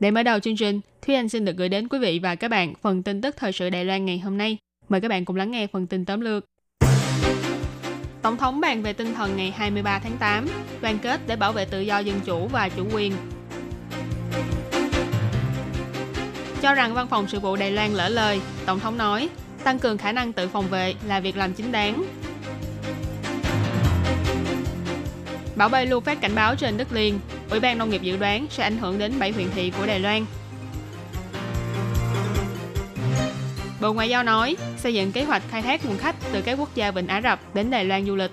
Để mở đầu chương trình, Thúy Anh xin được gửi đến quý vị và các bạn phần tin tức thời sự Đài Loan ngày hôm nay. Mời các bạn cùng lắng nghe phần tin tóm lược. Tổng thống bàn về tinh thần ngày 23 tháng 8, đoàn kết để bảo vệ tự do dân chủ và chủ quyền. Cho rằng văn phòng sự vụ Đài Loan lỡ lời, Tổng thống nói, tăng cường khả năng tự phòng vệ là việc làm chính đáng. Bảo bay lưu phát cảnh báo trên đất liền, Ủy ban Nông nghiệp dự đoán sẽ ảnh hưởng đến 7 huyện thị của Đài Loan. Bộ Ngoại giao nói xây dựng kế hoạch khai thác nguồn khách từ các quốc gia Vịnh Ả Rập đến Đài Loan du lịch.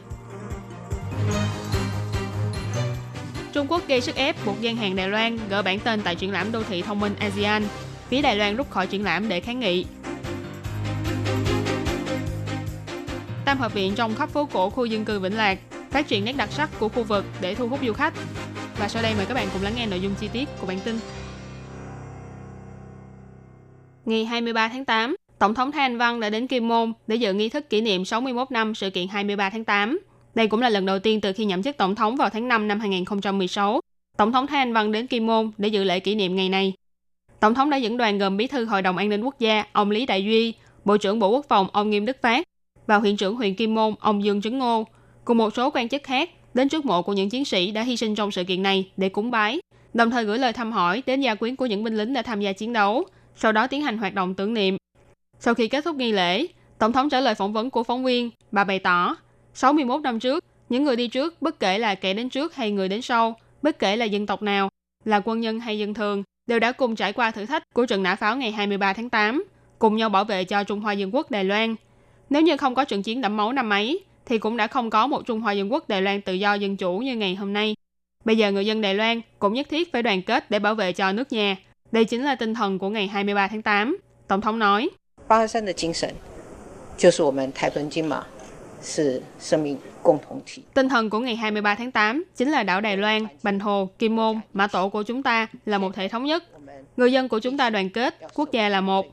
Trung Quốc gây sức ép buộc gian hàng Đài Loan gỡ bản tên tại triển lãm đô thị thông minh ASEAN. Phía Đài Loan rút khỏi triển lãm để kháng nghị. Tam hợp viện trong khắp phố cổ khu dân cư Vĩnh Lạc phát triển nét đặc sắc của khu vực để thu hút du khách. Và sau đây mời các bạn cùng lắng nghe nội dung chi tiết của bản tin. Ngày 23 tháng 8, Tổng thống thanh Văn đã đến Kim Môn để dự nghi thức kỷ niệm 61 năm sự kiện 23 tháng 8. Đây cũng là lần đầu tiên từ khi nhậm chức tổng thống vào tháng 5 năm 2016. Tổng thống Thái Anh Văn đến Kim Môn để dự lễ kỷ niệm ngày này. Tổng thống đã dẫn đoàn gồm Bí thư Hội đồng An ninh Quốc gia ông Lý Đại Duy, Bộ trưởng Bộ Quốc phòng ông Nghiêm Đức Phát và huyện trưởng huyện Kim Môn ông Dương Trấn Ngô, cùng một số quan chức khác đến trước mộ của những chiến sĩ đã hy sinh trong sự kiện này để cúng bái, đồng thời gửi lời thăm hỏi đến gia quyến của những binh lính đã tham gia chiến đấu, sau đó tiến hành hoạt động tưởng niệm. Sau khi kết thúc nghi lễ, Tổng thống trả lời phỏng vấn của phóng viên, bà bày tỏ, 61 năm trước, những người đi trước, bất kể là kẻ đến trước hay người đến sau, bất kể là dân tộc nào, là quân nhân hay dân thường, đều đã cùng trải qua thử thách của trận nã pháo ngày 23 tháng 8, cùng nhau bảo vệ cho Trung Hoa Dân Quốc Đài Loan. Nếu như không có trận chiến đẫm máu năm ấy, thì cũng đã không có một Trung Hoa Dân Quốc Đài Loan tự do dân chủ như ngày hôm nay. Bây giờ người dân Đài Loan cũng nhất thiết phải đoàn kết để bảo vệ cho nước nhà. Đây chính là tinh thần của ngày 23 tháng 8. Tổng thống nói. Tinh thần của ngày 23 tháng 8 chính là đảo Đài Loan, Bành Hồ, Kim Môn, Mã Tổ của chúng ta là một thể thống nhất. Người dân của chúng ta đoàn kết, quốc gia là một,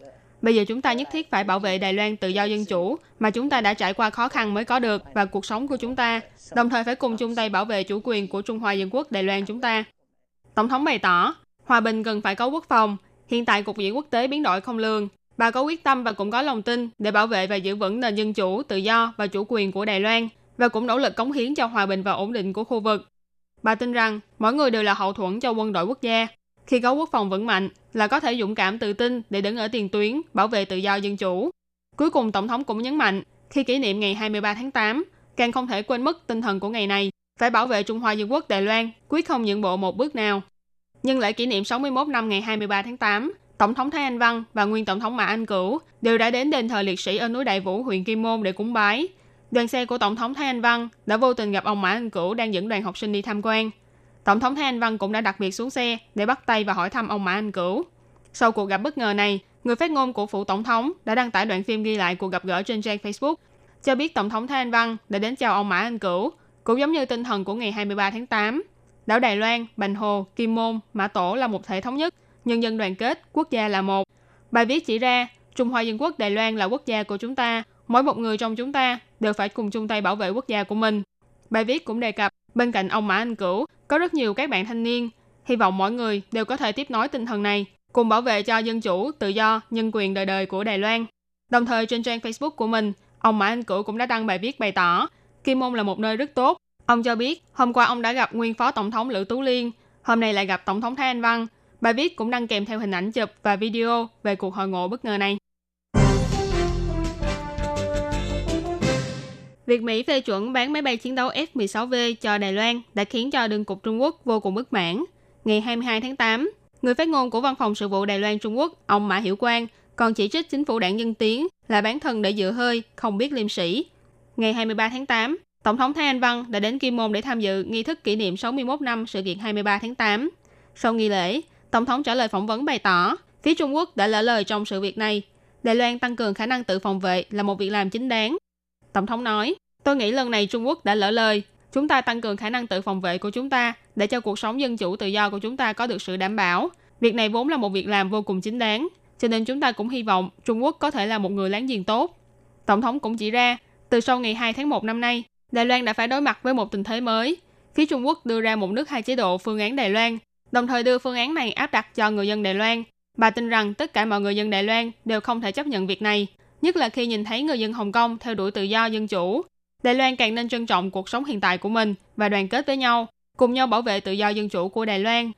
Bây giờ chúng ta nhất thiết phải bảo vệ Đài Loan tự do dân chủ mà chúng ta đã trải qua khó khăn mới có được và cuộc sống của chúng ta, đồng thời phải cùng chung tay bảo vệ chủ quyền của Trung Hoa Dân Quốc Đài Loan chúng ta. Tổng thống bày tỏ, hòa bình cần phải có quốc phòng. Hiện tại cục diện quốc tế biến đổi không lường. Bà có quyết tâm và cũng có lòng tin để bảo vệ và giữ vững nền dân chủ, tự do và chủ quyền của Đài Loan và cũng nỗ lực cống hiến cho hòa bình và ổn định của khu vực. Bà tin rằng mỗi người đều là hậu thuẫn cho quân đội quốc gia. Khi có quốc phòng vững mạnh là có thể dũng cảm tự tin để đứng ở tiền tuyến bảo vệ tự do dân chủ. Cuối cùng Tổng thống cũng nhấn mạnh, khi kỷ niệm ngày 23 tháng 8, càng không thể quên mất tinh thần của ngày này, phải bảo vệ Trung Hoa Dân Quốc Đài Loan, quyết không nhượng bộ một bước nào. Nhân lễ kỷ niệm 61 năm ngày 23 tháng 8, Tổng thống Thái Anh Văn và nguyên Tổng thống Mã Anh Cửu đều đã đến đền thờ liệt sĩ ở núi Đại Vũ, huyện Kim Môn để cúng bái. Đoàn xe của Tổng thống Thái Anh Văn đã vô tình gặp ông Mã Anh Cửu đang dẫn đoàn học sinh đi tham quan. Tổng thống Thái Anh Văn cũng đã đặc biệt xuống xe để bắt tay và hỏi thăm ông Mã Anh Cửu. Sau cuộc gặp bất ngờ này, người phát ngôn của phủ tổng thống đã đăng tải đoạn phim ghi lại cuộc gặp gỡ trên trang Facebook, cho biết Tổng thống Thái Anh Văn đã đến chào ông Mã Anh Cửu, cũng giống như tinh thần của ngày 23 tháng 8. Đảo Đài Loan, Bành Hồ, Kim Môn, Mã Tổ là một thể thống nhất, nhân dân đoàn kết, quốc gia là một. Bài viết chỉ ra, Trung Hoa Dân Quốc Đài Loan là quốc gia của chúng ta, mỗi một người trong chúng ta đều phải cùng chung tay bảo vệ quốc gia của mình. Bài viết cũng đề cập, bên cạnh ông Mã Anh Cửu, có rất nhiều các bạn thanh niên. Hy vọng mọi người đều có thể tiếp nối tinh thần này, cùng bảo vệ cho dân chủ, tự do, nhân quyền đời đời của Đài Loan. Đồng thời trên trang Facebook của mình, ông Mã Anh Cửu cũng đã đăng bài viết bày tỏ, Kim Môn là một nơi rất tốt. Ông cho biết, hôm qua ông đã gặp nguyên phó tổng thống Lữ Tú Liên, hôm nay lại gặp tổng thống Thái Anh Văn. Bài viết cũng đăng kèm theo hình ảnh chụp và video về cuộc hội ngộ bất ngờ này. Việc Mỹ phê chuẩn bán máy bay chiến đấu F-16V cho Đài Loan đã khiến cho đương cục Trung Quốc vô cùng bất mãn. Ngày 22 tháng 8, người phát ngôn của Văn phòng Sự vụ Đài Loan Trung Quốc, ông Mã Hiểu Quang, còn chỉ trích chính phủ đảng Dân Tiến là bán thân để dựa hơi, không biết liêm sĩ. Ngày 23 tháng 8, Tổng thống Thái Anh Văn đã đến Kim Môn để tham dự nghi thức kỷ niệm 61 năm sự kiện 23 tháng 8. Sau nghi lễ, Tổng thống trả lời phỏng vấn bày tỏ, phía Trung Quốc đã lỡ lời trong sự việc này. Đài Loan tăng cường khả năng tự phòng vệ là một việc làm chính đáng. Tổng thống nói, tôi nghĩ lần này Trung Quốc đã lỡ lời. Chúng ta tăng cường khả năng tự phòng vệ của chúng ta để cho cuộc sống dân chủ tự do của chúng ta có được sự đảm bảo. Việc này vốn là một việc làm vô cùng chính đáng, cho nên chúng ta cũng hy vọng Trung Quốc có thể là một người láng giềng tốt. Tổng thống cũng chỉ ra, từ sau ngày 2 tháng 1 năm nay, Đài Loan đã phải đối mặt với một tình thế mới. Phía Trung Quốc đưa ra một nước hai chế độ phương án Đài Loan, đồng thời đưa phương án này áp đặt cho người dân Đài Loan. Bà tin rằng tất cả mọi người dân Đài Loan đều không thể chấp nhận việc này, nhất là khi nhìn thấy người dân Hồng Kông theo đuổi tự do dân chủ. Đài Loan càng nên trân trọng cuộc sống hiện tại của mình và đoàn kết với nhau, cùng nhau bảo vệ tự do dân chủ của Đài Loan.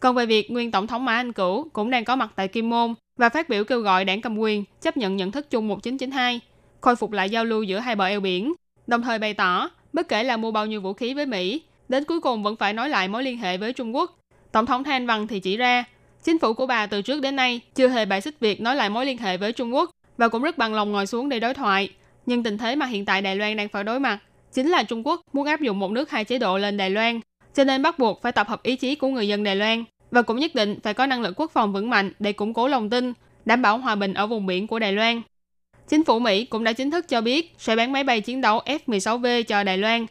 Còn về việc nguyên tổng thống Mã Anh Cửu cũng đang có mặt tại Kim Môn và phát biểu kêu gọi đảng cầm quyền chấp nhận nhận thức chung 1992, khôi phục lại giao lưu giữa hai bờ eo biển, đồng thời bày tỏ bất kể là mua bao nhiêu vũ khí với Mỹ, đến cuối cùng vẫn phải nói lại mối liên hệ với Trung Quốc. Tổng thống Thanh Văn thì chỉ ra, chính phủ của bà từ trước đến nay chưa hề bài xích việc nói lại mối liên hệ với Trung Quốc và cũng rất bằng lòng ngồi xuống để đối thoại. Nhưng tình thế mà hiện tại Đài Loan đang phải đối mặt chính là Trung Quốc muốn áp dụng một nước hai chế độ lên Đài Loan, cho nên bắt buộc phải tập hợp ý chí của người dân Đài Loan và cũng nhất định phải có năng lực quốc phòng vững mạnh để củng cố lòng tin, đảm bảo hòa bình ở vùng biển của Đài Loan. Chính phủ Mỹ cũng đã chính thức cho biết sẽ bán máy bay chiến đấu F-16V cho Đài Loan.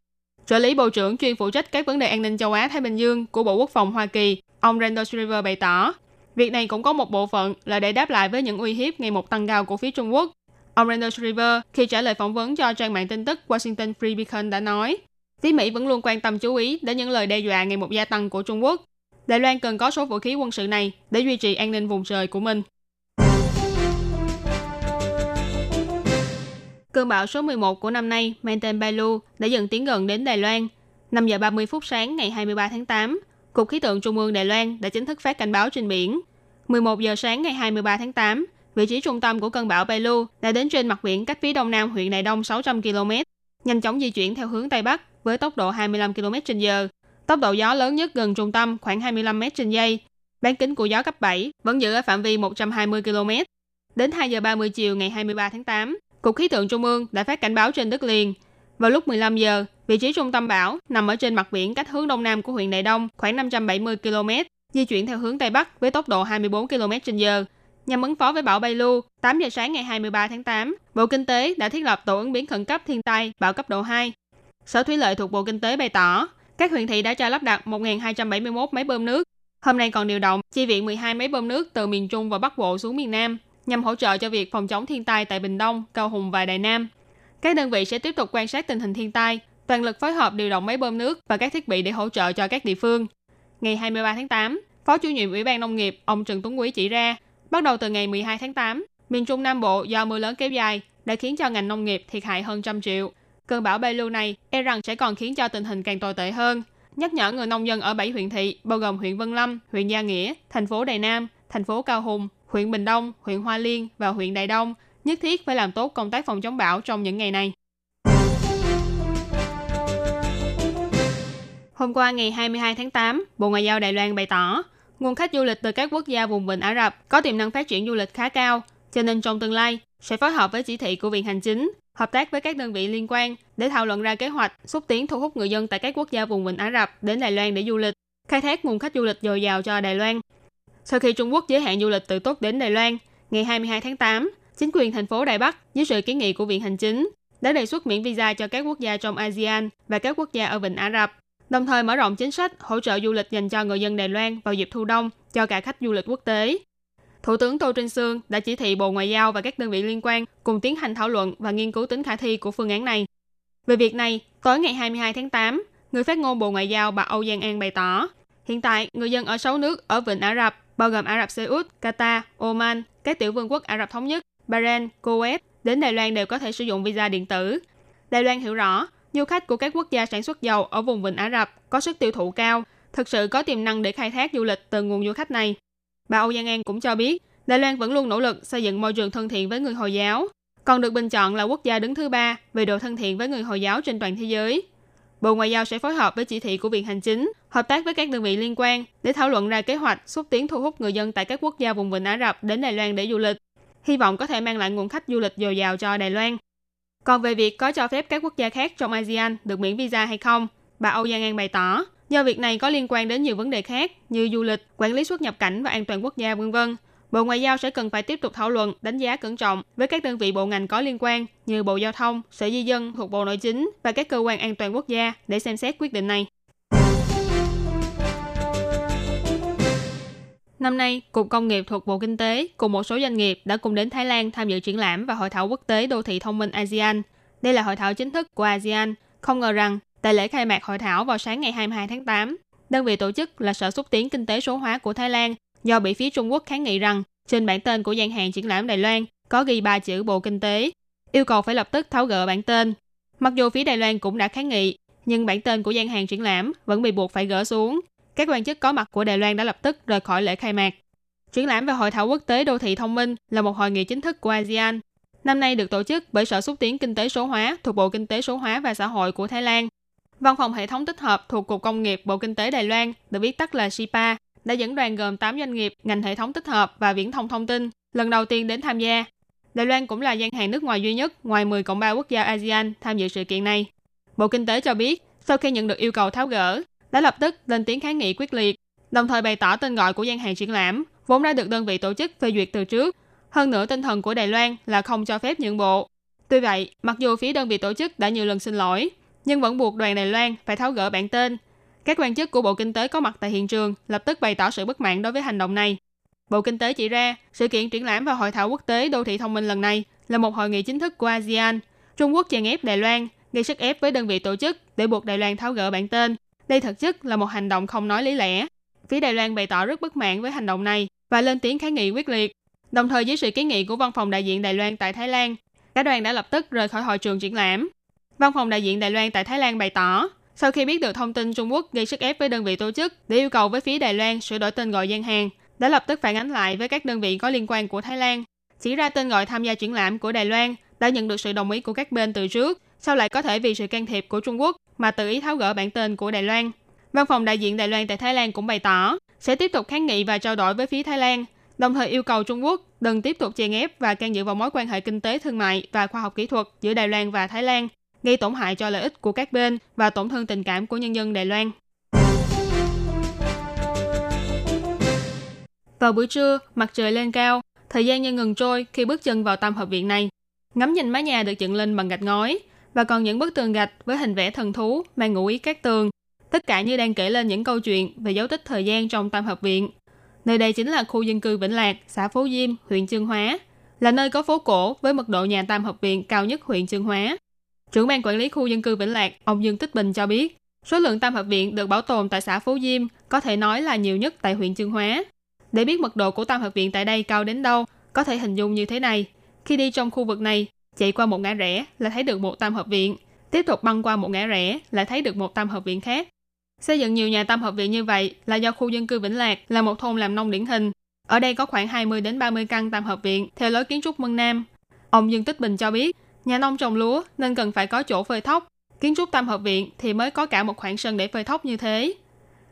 Trợ lý Bộ trưởng chuyên phụ trách các vấn đề an ninh châu Á-Thái Bình Dương của Bộ Quốc phòng Hoa Kỳ, ông Randall Shriver bày tỏ, việc này cũng có một bộ phận là để đáp lại với những uy hiếp ngày một tăng cao của phía Trung Quốc. Ông Randall Shriver khi trả lời phỏng vấn cho trang mạng tin tức Washington Free Beacon đã nói, phía Mỹ vẫn luôn quan tâm chú ý đến những lời đe dọa ngày một gia tăng của Trung Quốc. Đài Loan cần có số vũ khí quân sự này để duy trì an ninh vùng trời của mình. Cơn bão số 11 của năm nay mang tên Bailu đã dần tiến gần đến Đài Loan. 5 giờ 30 phút sáng ngày 23 tháng 8, Cục Khí tượng Trung ương Đài Loan đã chính thức phát cảnh báo trên biển. 11 giờ sáng ngày 23 tháng 8, vị trí trung tâm của cơn bão Belu đã đến trên mặt biển cách phía đông nam huyện Đài Đông 600 km, nhanh chóng di chuyển theo hướng Tây Bắc với tốc độ 25 km h Tốc độ gió lớn nhất gần trung tâm khoảng 25 m trên giây. Bán kính của gió cấp 7 vẫn giữ ở phạm vi 120 km. Đến 2 giờ 30 chiều ngày 23 tháng 8, Cục Khí tượng Trung ương đã phát cảnh báo trên đất liền. Vào lúc 15 giờ, vị trí trung tâm bão nằm ở trên mặt biển cách hướng đông nam của huyện Đại Đông khoảng 570 km, di chuyển theo hướng Tây Bắc với tốc độ 24 km h Nhằm ứng phó với bão Bailu, 8 giờ sáng ngày 23 tháng 8, Bộ Kinh tế đã thiết lập tổ ứng biến khẩn cấp thiên tai bão cấp độ 2. Sở Thủy lợi thuộc Bộ Kinh tế bày tỏ, các huyện thị đã cho lắp đặt 1.271 máy bơm nước. Hôm nay còn điều động chi viện 12 máy bơm nước từ miền Trung và Bắc Bộ xuống miền Nam nhằm hỗ trợ cho việc phòng chống thiên tai tại Bình Đông, Cao Hùng và Đài Nam. Các đơn vị sẽ tiếp tục quan sát tình hình thiên tai, toàn lực phối hợp điều động máy bơm nước và các thiết bị để hỗ trợ cho các địa phương. Ngày 23 tháng 8, Phó chủ nhiệm Ủy ban Nông nghiệp ông Trần Tuấn Quý chỉ ra, bắt đầu từ ngày 12 tháng 8, miền Trung Nam Bộ do mưa lớn kéo dài đã khiến cho ngành nông nghiệp thiệt hại hơn trăm triệu. Cơn bão Belu này e rằng sẽ còn khiến cho tình hình càng tồi tệ hơn. Nhắc nhở người nông dân ở 7 huyện thị, bao gồm huyện Vân Lâm, huyện Gia Nghĩa, thành phố Đài Nam, thành phố Cao Hùng, huyện Bình Đông, huyện Hoa Liên và huyện Đại Đông nhất thiết phải làm tốt công tác phòng chống bão trong những ngày này. Hôm qua ngày 22 tháng 8, Bộ Ngoại giao Đài Loan bày tỏ, nguồn khách du lịch từ các quốc gia vùng vịnh Ả Rập có tiềm năng phát triển du lịch khá cao, cho nên trong tương lai sẽ phối hợp với chỉ thị của Viện Hành Chính, hợp tác với các đơn vị liên quan để thảo luận ra kế hoạch xúc tiến thu hút người dân tại các quốc gia vùng vịnh Ả Rập đến Đài Loan để du lịch, khai thác nguồn khách du lịch dồi dào cho Đài Loan. Sau khi Trung Quốc giới hạn du lịch tự túc đến Đài Loan, ngày 22 tháng 8, chính quyền thành phố Đài Bắc dưới sự kiến nghị của Viện Hành Chính đã đề xuất miễn visa cho các quốc gia trong ASEAN và các quốc gia ở Vịnh Ả Rập, đồng thời mở rộng chính sách hỗ trợ du lịch dành cho người dân Đài Loan vào dịp thu đông cho cả khách du lịch quốc tế. Thủ tướng Tô Trinh Sương đã chỉ thị Bộ Ngoại giao và các đơn vị liên quan cùng tiến hành thảo luận và nghiên cứu tính khả thi của phương án này. Về việc này, tối ngày 22 tháng 8, người phát ngôn Bộ Ngoại giao bà Âu Giang An bày tỏ, hiện tại người dân ở 6 nước ở Vịnh Ả Rập bao gồm Ả Rập Xê Út, Qatar, Oman, các tiểu vương quốc Ả Rập Thống Nhất, Bahrain, Kuwait đến Đài Loan đều có thể sử dụng visa điện tử. Đài Loan hiểu rõ, du khách của các quốc gia sản xuất dầu ở vùng Vịnh Ả Rập có sức tiêu thụ cao, thực sự có tiềm năng để khai thác du lịch từ nguồn du khách này. Bà Âu Giang An cũng cho biết, Đài Loan vẫn luôn nỗ lực xây dựng môi trường thân thiện với người Hồi giáo, còn được bình chọn là quốc gia đứng thứ ba về độ thân thiện với người Hồi giáo trên toàn thế giới. Bộ Ngoại giao sẽ phối hợp với chỉ thị của Viện Hành Chính, hợp tác với các đơn vị liên quan để thảo luận ra kế hoạch xúc tiến thu hút người dân tại các quốc gia vùng vịnh Ả Rập đến Đài Loan để du lịch. Hy vọng có thể mang lại nguồn khách du lịch dồi dào cho Đài Loan. Còn về việc có cho phép các quốc gia khác trong ASEAN được miễn visa hay không, bà Âu Giang An bày tỏ, do việc này có liên quan đến nhiều vấn đề khác như du lịch, quản lý xuất nhập cảnh và an toàn quốc gia v.v. Bộ Ngoại giao sẽ cần phải tiếp tục thảo luận, đánh giá cẩn trọng với các đơn vị bộ ngành có liên quan như Bộ Giao thông, Sở Di dân thuộc Bộ Nội chính và các cơ quan an toàn quốc gia để xem xét quyết định này. Năm nay, Cục Công nghiệp thuộc Bộ Kinh tế cùng một số doanh nghiệp đã cùng đến Thái Lan tham dự triển lãm và hội thảo quốc tế đô thị thông minh ASEAN. Đây là hội thảo chính thức của ASEAN. Không ngờ rằng, tại lễ khai mạc hội thảo vào sáng ngày 22 tháng 8, đơn vị tổ chức là Sở xúc tiến kinh tế số hóa của Thái Lan do bị phía Trung Quốc kháng nghị rằng trên bản tên của gian hàng triển lãm Đài Loan có ghi ba chữ Bộ Kinh tế, yêu cầu phải lập tức tháo gỡ bản tên. Mặc dù phía Đài Loan cũng đã kháng nghị, nhưng bản tên của gian hàng triển lãm vẫn bị buộc phải gỡ xuống. Các quan chức có mặt của Đài Loan đã lập tức rời khỏi lễ khai mạc. Triển lãm về hội thảo quốc tế đô thị thông minh là một hội nghị chính thức của ASEAN. Năm nay được tổ chức bởi Sở xúc tiến kinh tế số hóa thuộc Bộ Kinh tế số hóa và xã hội của Thái Lan. Văn phòng hệ thống tích hợp thuộc Cục Công nghiệp Bộ Kinh tế Đài Loan, được viết tắt là SIPA, đã dẫn đoàn gồm 8 doanh nghiệp ngành hệ thống tích hợp và viễn thông thông tin lần đầu tiên đến tham gia. Đài Loan cũng là gian hàng nước ngoài duy nhất ngoài 10 cộng 3 quốc gia ASEAN tham dự sự kiện này. Bộ Kinh tế cho biết, sau khi nhận được yêu cầu tháo gỡ, đã lập tức lên tiếng kháng nghị quyết liệt, đồng thời bày tỏ tên gọi của gian hàng triển lãm vốn đã được đơn vị tổ chức phê duyệt từ trước. Hơn nữa tinh thần của Đài Loan là không cho phép nhượng bộ. Tuy vậy, mặc dù phía đơn vị tổ chức đã nhiều lần xin lỗi, nhưng vẫn buộc đoàn Đài Loan phải tháo gỡ bản tên các quan chức của Bộ Kinh tế có mặt tại hiện trường lập tức bày tỏ sự bất mãn đối với hành động này. Bộ Kinh tế chỉ ra, sự kiện triển lãm và hội thảo quốc tế đô thị thông minh lần này là một hội nghị chính thức của ASEAN. Trung Quốc chèn ép Đài Loan, gây sức ép với đơn vị tổ chức để buộc Đài Loan tháo gỡ bản tên. Đây thực chất là một hành động không nói lý lẽ. Phía Đài Loan bày tỏ rất bất mãn với hành động này và lên tiếng kháng nghị quyết liệt. Đồng thời dưới sự kiến nghị của văn phòng đại diện Đài Loan tại Thái Lan, cả đoàn đã lập tức rời khỏi hội trường triển lãm. Văn phòng đại diện Đài Loan tại Thái Lan bày tỏ, sau khi biết được thông tin Trung Quốc gây sức ép với đơn vị tổ chức để yêu cầu với phía Đài Loan sửa đổi tên gọi gian hàng, đã lập tức phản ánh lại với các đơn vị có liên quan của Thái Lan. Chỉ ra tên gọi tham gia triển lãm của Đài Loan đã nhận được sự đồng ý của các bên từ trước, sau lại có thể vì sự can thiệp của Trung Quốc mà tự ý tháo gỡ bản tên của Đài Loan. Văn phòng đại diện Đài Loan tại Thái Lan cũng bày tỏ sẽ tiếp tục kháng nghị và trao đổi với phía Thái Lan, đồng thời yêu cầu Trung Quốc đừng tiếp tục chèn ép và can dự vào mối quan hệ kinh tế thương mại và khoa học kỹ thuật giữa Đài Loan và Thái Lan gây tổn hại cho lợi ích của các bên và tổn thương tình cảm của nhân dân Đài Loan. Vào buổi trưa, mặt trời lên cao, thời gian như ngừng trôi khi bước chân vào tam hợp viện này. Ngắm nhìn mái nhà được dựng lên bằng gạch ngói và còn những bức tường gạch với hình vẽ thần thú mang ngụ ý các tường. Tất cả như đang kể lên những câu chuyện về dấu tích thời gian trong tam hợp viện. Nơi đây chính là khu dân cư Vĩnh Lạc, xã Phú Diêm, huyện Chương Hóa, là nơi có phố cổ với mật độ nhà tam hợp viện cao nhất huyện Chương Hóa. Trưởng ban quản lý khu dân cư Vĩnh Lạc, ông Dương Tích Bình cho biết, số lượng tam hợp viện được bảo tồn tại xã Phú Diêm có thể nói là nhiều nhất tại huyện Chương Hóa. Để biết mật độ của tam hợp viện tại đây cao đến đâu, có thể hình dung như thế này. Khi đi trong khu vực này, chạy qua một ngã rẽ là thấy được một tam hợp viện, tiếp tục băng qua một ngã rẽ lại thấy được một tam hợp viện khác. Xây dựng nhiều nhà tam hợp viện như vậy là do khu dân cư Vĩnh Lạc là một thôn làm nông điển hình. Ở đây có khoảng 20 đến 30 căn tam hợp viện theo lối kiến trúc Mân Nam. Ông Dương Tích Bình cho biết, Nhà nông trồng lúa nên cần phải có chỗ phơi thóc. Kiến trúc Tam Hợp Viện thì mới có cả một khoảng sân để phơi thóc như thế.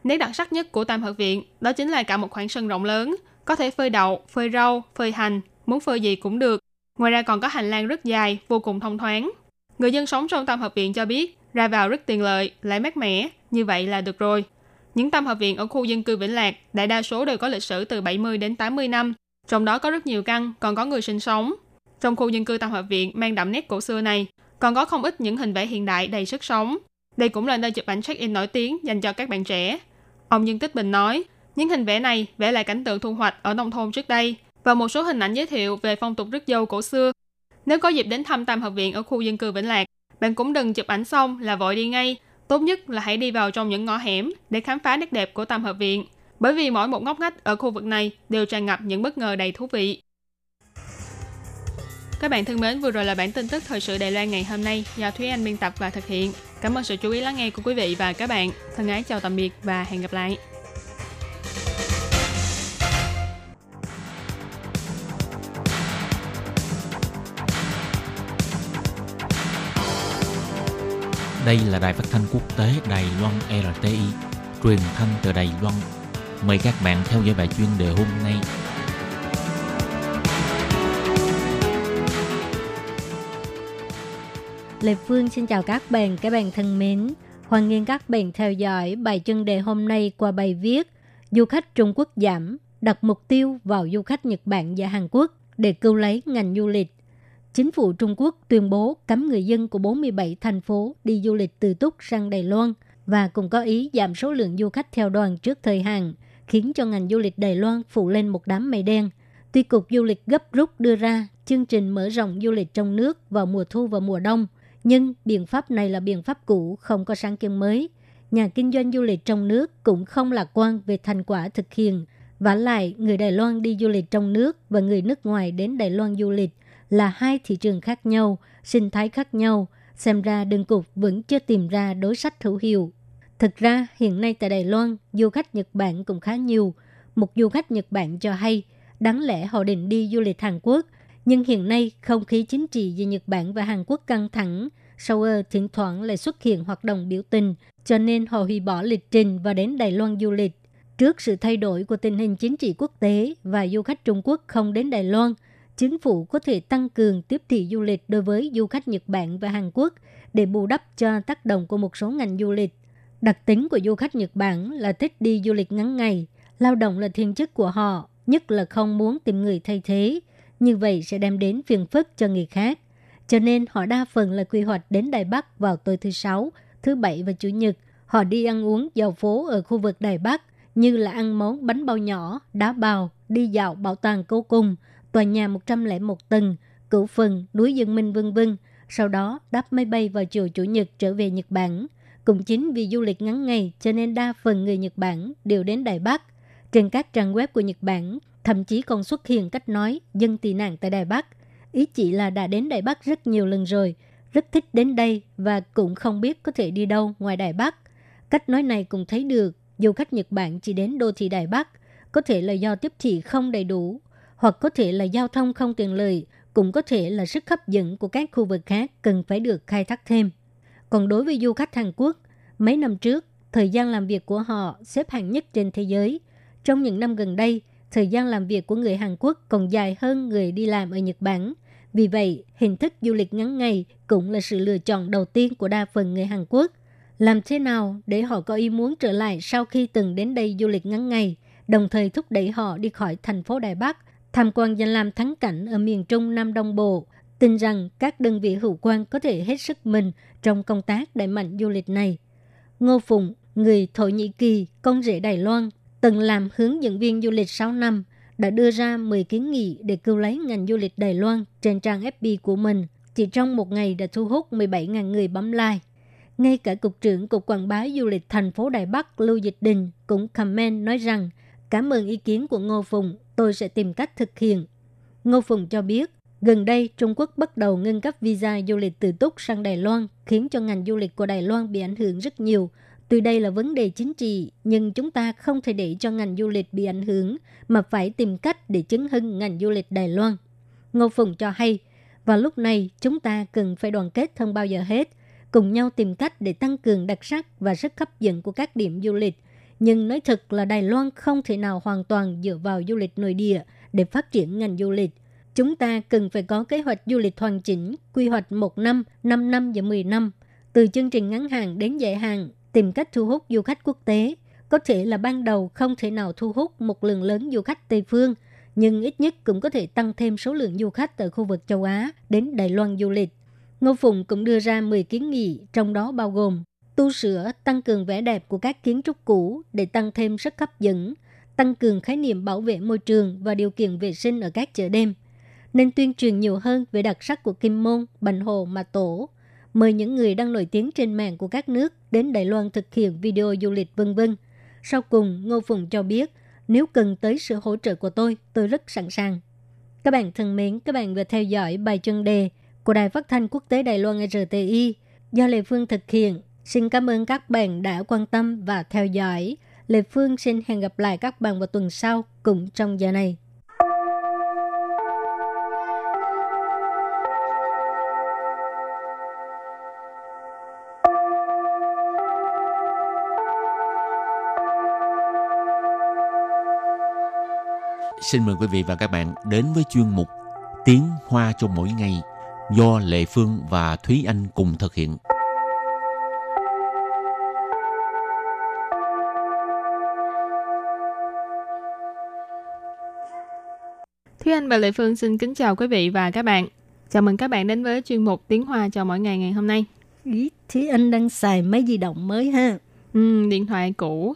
Nét đặc sắc nhất của Tam Hợp Viện đó chính là cả một khoảng sân rộng lớn, có thể phơi đậu, phơi rau, phơi hành, muốn phơi gì cũng được. Ngoài ra còn có hành lang rất dài, vô cùng thông thoáng. Người dân sống trong Tam Hợp Viện cho biết, ra vào rất tiện lợi, lại mát mẻ, như vậy là được rồi. Những tam hợp viện ở khu dân cư Vĩnh Lạc đại đa số đều có lịch sử từ 70 đến 80 năm, trong đó có rất nhiều căn còn có người sinh sống. Trong khu dân cư Tam Hợp Viện mang đậm nét cổ xưa này, còn có không ít những hình vẽ hiện đại đầy sức sống. Đây cũng là nơi chụp ảnh check-in nổi tiếng dành cho các bạn trẻ. Ông Dương Tích Bình nói, những hình vẽ này vẽ lại cảnh tượng thu hoạch ở nông thôn trước đây và một số hình ảnh giới thiệu về phong tục rước dâu cổ xưa. Nếu có dịp đến thăm Tam Hợp Viện ở khu dân cư Vĩnh Lạc, bạn cũng đừng chụp ảnh xong là vội đi ngay. Tốt nhất là hãy đi vào trong những ngõ hẻm để khám phá nét đẹp của Tam Hợp Viện. Bởi vì mỗi một ngóc ngách ở khu vực này đều tràn ngập những bất ngờ đầy thú vị. Các bạn thân mến, vừa rồi là bản tin tức thời sự Đài Loan ngày hôm nay do Thúy Anh biên tập và thực hiện. Cảm ơn sự chú ý lắng nghe của quý vị và các bạn. Thân ái chào tạm biệt và hẹn gặp lại. Đây là đài phát thanh quốc tế Đài Loan RTI, truyền thanh từ Đài Loan. Mời các bạn theo dõi bài chuyên đề hôm nay. Lê Phương xin chào các bạn, các bạn thân mến. Hoan nghênh các bạn theo dõi bài chuyên đề hôm nay qua bài viết Du khách Trung Quốc giảm, đặt mục tiêu vào du khách Nhật Bản và Hàn Quốc để cứu lấy ngành du lịch. Chính phủ Trung Quốc tuyên bố cấm người dân của 47 thành phố đi du lịch từ Túc sang Đài Loan và cũng có ý giảm số lượng du khách theo đoàn trước thời hạn, khiến cho ngành du lịch Đài Loan phụ lên một đám mây đen. Tuy Cục Du lịch gấp rút đưa ra chương trình mở rộng du lịch trong nước vào mùa thu và mùa đông, nhưng biện pháp này là biện pháp cũ, không có sáng kiến mới. Nhà kinh doanh du lịch trong nước cũng không lạc quan về thành quả thực hiện. Và lại, người Đài Loan đi du lịch trong nước và người nước ngoài đến Đài Loan du lịch là hai thị trường khác nhau, sinh thái khác nhau. Xem ra đơn cục vẫn chưa tìm ra đối sách hữu hiệu. Thực ra, hiện nay tại Đài Loan, du khách Nhật Bản cũng khá nhiều. Một du khách Nhật Bản cho hay, đáng lẽ họ định đi du lịch Hàn Quốc, nhưng hiện nay không khí chính trị giữa Nhật Bản và Hàn Quốc căng thẳng, Seoul thỉnh thoảng lại xuất hiện hoạt động biểu tình, cho nên họ hủy bỏ lịch trình và đến Đài Loan du lịch. Trước sự thay đổi của tình hình chính trị quốc tế và du khách Trung Quốc không đến Đài Loan, chính phủ có thể tăng cường tiếp thị du lịch đối với du khách Nhật Bản và Hàn Quốc để bù đắp cho tác động của một số ngành du lịch. Đặc tính của du khách Nhật Bản là thích đi du lịch ngắn ngày, lao động là thiên chức của họ, nhất là không muốn tìm người thay thế. Như vậy sẽ đem đến phiền phức cho người khác. Cho nên họ đa phần là quy hoạch đến Đài Bắc vào tối thứ Sáu, thứ Bảy và Chủ nhật. Họ đi ăn uống dạo phố ở khu vực Đài Bắc như là ăn món bánh bao nhỏ, đá bào, đi dạo bảo tàng cố cung, tòa nhà 101 tầng, cửu phần, núi Dương Minh vân vân. Sau đó đáp máy bay vào chiều Chủ nhật trở về Nhật Bản. Cũng chính vì du lịch ngắn ngày cho nên đa phần người Nhật Bản đều đến Đài Bắc. Trên các trang web của Nhật Bản, thậm chí còn xuất hiện cách nói dân tị nạn tại Đài Bắc. Ý chị là đã đến Đài Bắc rất nhiều lần rồi, rất thích đến đây và cũng không biết có thể đi đâu ngoài Đài Bắc. Cách nói này cũng thấy được, du khách Nhật Bản chỉ đến đô thị Đài Bắc, có thể là do tiếp thị không đầy đủ, hoặc có thể là giao thông không tiện lợi, cũng có thể là sức hấp dẫn của các khu vực khác cần phải được khai thác thêm. Còn đối với du khách Hàn Quốc, mấy năm trước, thời gian làm việc của họ xếp hạng nhất trên thế giới. Trong những năm gần đây, thời gian làm việc của người Hàn Quốc còn dài hơn người đi làm ở Nhật Bản. Vì vậy, hình thức du lịch ngắn ngày cũng là sự lựa chọn đầu tiên của đa phần người Hàn Quốc. Làm thế nào để họ có ý muốn trở lại sau khi từng đến đây du lịch ngắn ngày, đồng thời thúc đẩy họ đi khỏi thành phố Đài Bắc, tham quan danh lam thắng cảnh ở miền Trung Nam Đông Bộ, tin rằng các đơn vị hữu quan có thể hết sức mình trong công tác đẩy mạnh du lịch này. Ngô Phụng, người Thổ Nhĩ Kỳ, con rể Đài Loan, từng làm hướng dẫn viên du lịch 6 năm, đã đưa ra 10 kiến nghị để cứu lấy ngành du lịch Đài Loan trên trang FB của mình. Chỉ trong một ngày đã thu hút 17.000 người bấm like. Ngay cả Cục trưởng Cục Quảng bá Du lịch thành phố Đài Bắc Lưu Dịch Đình cũng comment nói rằng cảm ơn ý kiến của Ngô Phùng, tôi sẽ tìm cách thực hiện. Ngô Phùng cho biết, gần đây Trung Quốc bắt đầu ngưng cấp visa du lịch từ Túc sang Đài Loan, khiến cho ngành du lịch của Đài Loan bị ảnh hưởng rất nhiều – Tuy đây là vấn đề chính trị, nhưng chúng ta không thể để cho ngành du lịch bị ảnh hưởng, mà phải tìm cách để chứng hưng ngành du lịch Đài Loan. Ngô Phùng cho hay, và lúc này chúng ta cần phải đoàn kết hơn bao giờ hết, cùng nhau tìm cách để tăng cường đặc sắc và sức hấp dẫn của các điểm du lịch. Nhưng nói thật là Đài Loan không thể nào hoàn toàn dựa vào du lịch nội địa để phát triển ngành du lịch. Chúng ta cần phải có kế hoạch du lịch hoàn chỉnh, quy hoạch một năm, 5 năm và 10 năm, từ chương trình ngắn hạn đến dài hạn tìm cách thu hút du khách quốc tế. Có thể là ban đầu không thể nào thu hút một lượng lớn du khách Tây phương, nhưng ít nhất cũng có thể tăng thêm số lượng du khách từ khu vực châu Á đến Đài Loan du lịch. Ngô Phụng cũng đưa ra 10 kiến nghị, trong đó bao gồm tu sửa, tăng cường vẻ đẹp của các kiến trúc cũ để tăng thêm sức hấp dẫn, tăng cường khái niệm bảo vệ môi trường và điều kiện vệ sinh ở các chợ đêm, nên tuyên truyền nhiều hơn về đặc sắc của Kim Môn, Bành Hồ, Mà Tổ, mời những người đang nổi tiếng trên mạng của các nước đến Đài Loan thực hiện video du lịch vân vân. Sau cùng, Ngô Phùng cho biết, nếu cần tới sự hỗ trợ của tôi, tôi rất sẵn sàng. Các bạn thân mến, các bạn vừa theo dõi bài chân đề của Đài Phát thanh Quốc tế Đài Loan RTI do Lê Phương thực hiện. Xin cảm ơn các bạn đã quan tâm và theo dõi. Lê Phương xin hẹn gặp lại các bạn vào tuần sau cùng trong giờ này. Xin mời quý vị và các bạn đến với chuyên mục Tiếng Hoa cho mỗi ngày do Lệ Phương và Thúy Anh cùng thực hiện. Thúy Anh và Lệ Phương xin kính chào quý vị và các bạn. Chào mừng các bạn đến với chuyên mục Tiếng Hoa cho mỗi ngày ngày hôm nay. Ý, Thúy Anh đang xài máy di động mới ha. Ừ, điện thoại cũ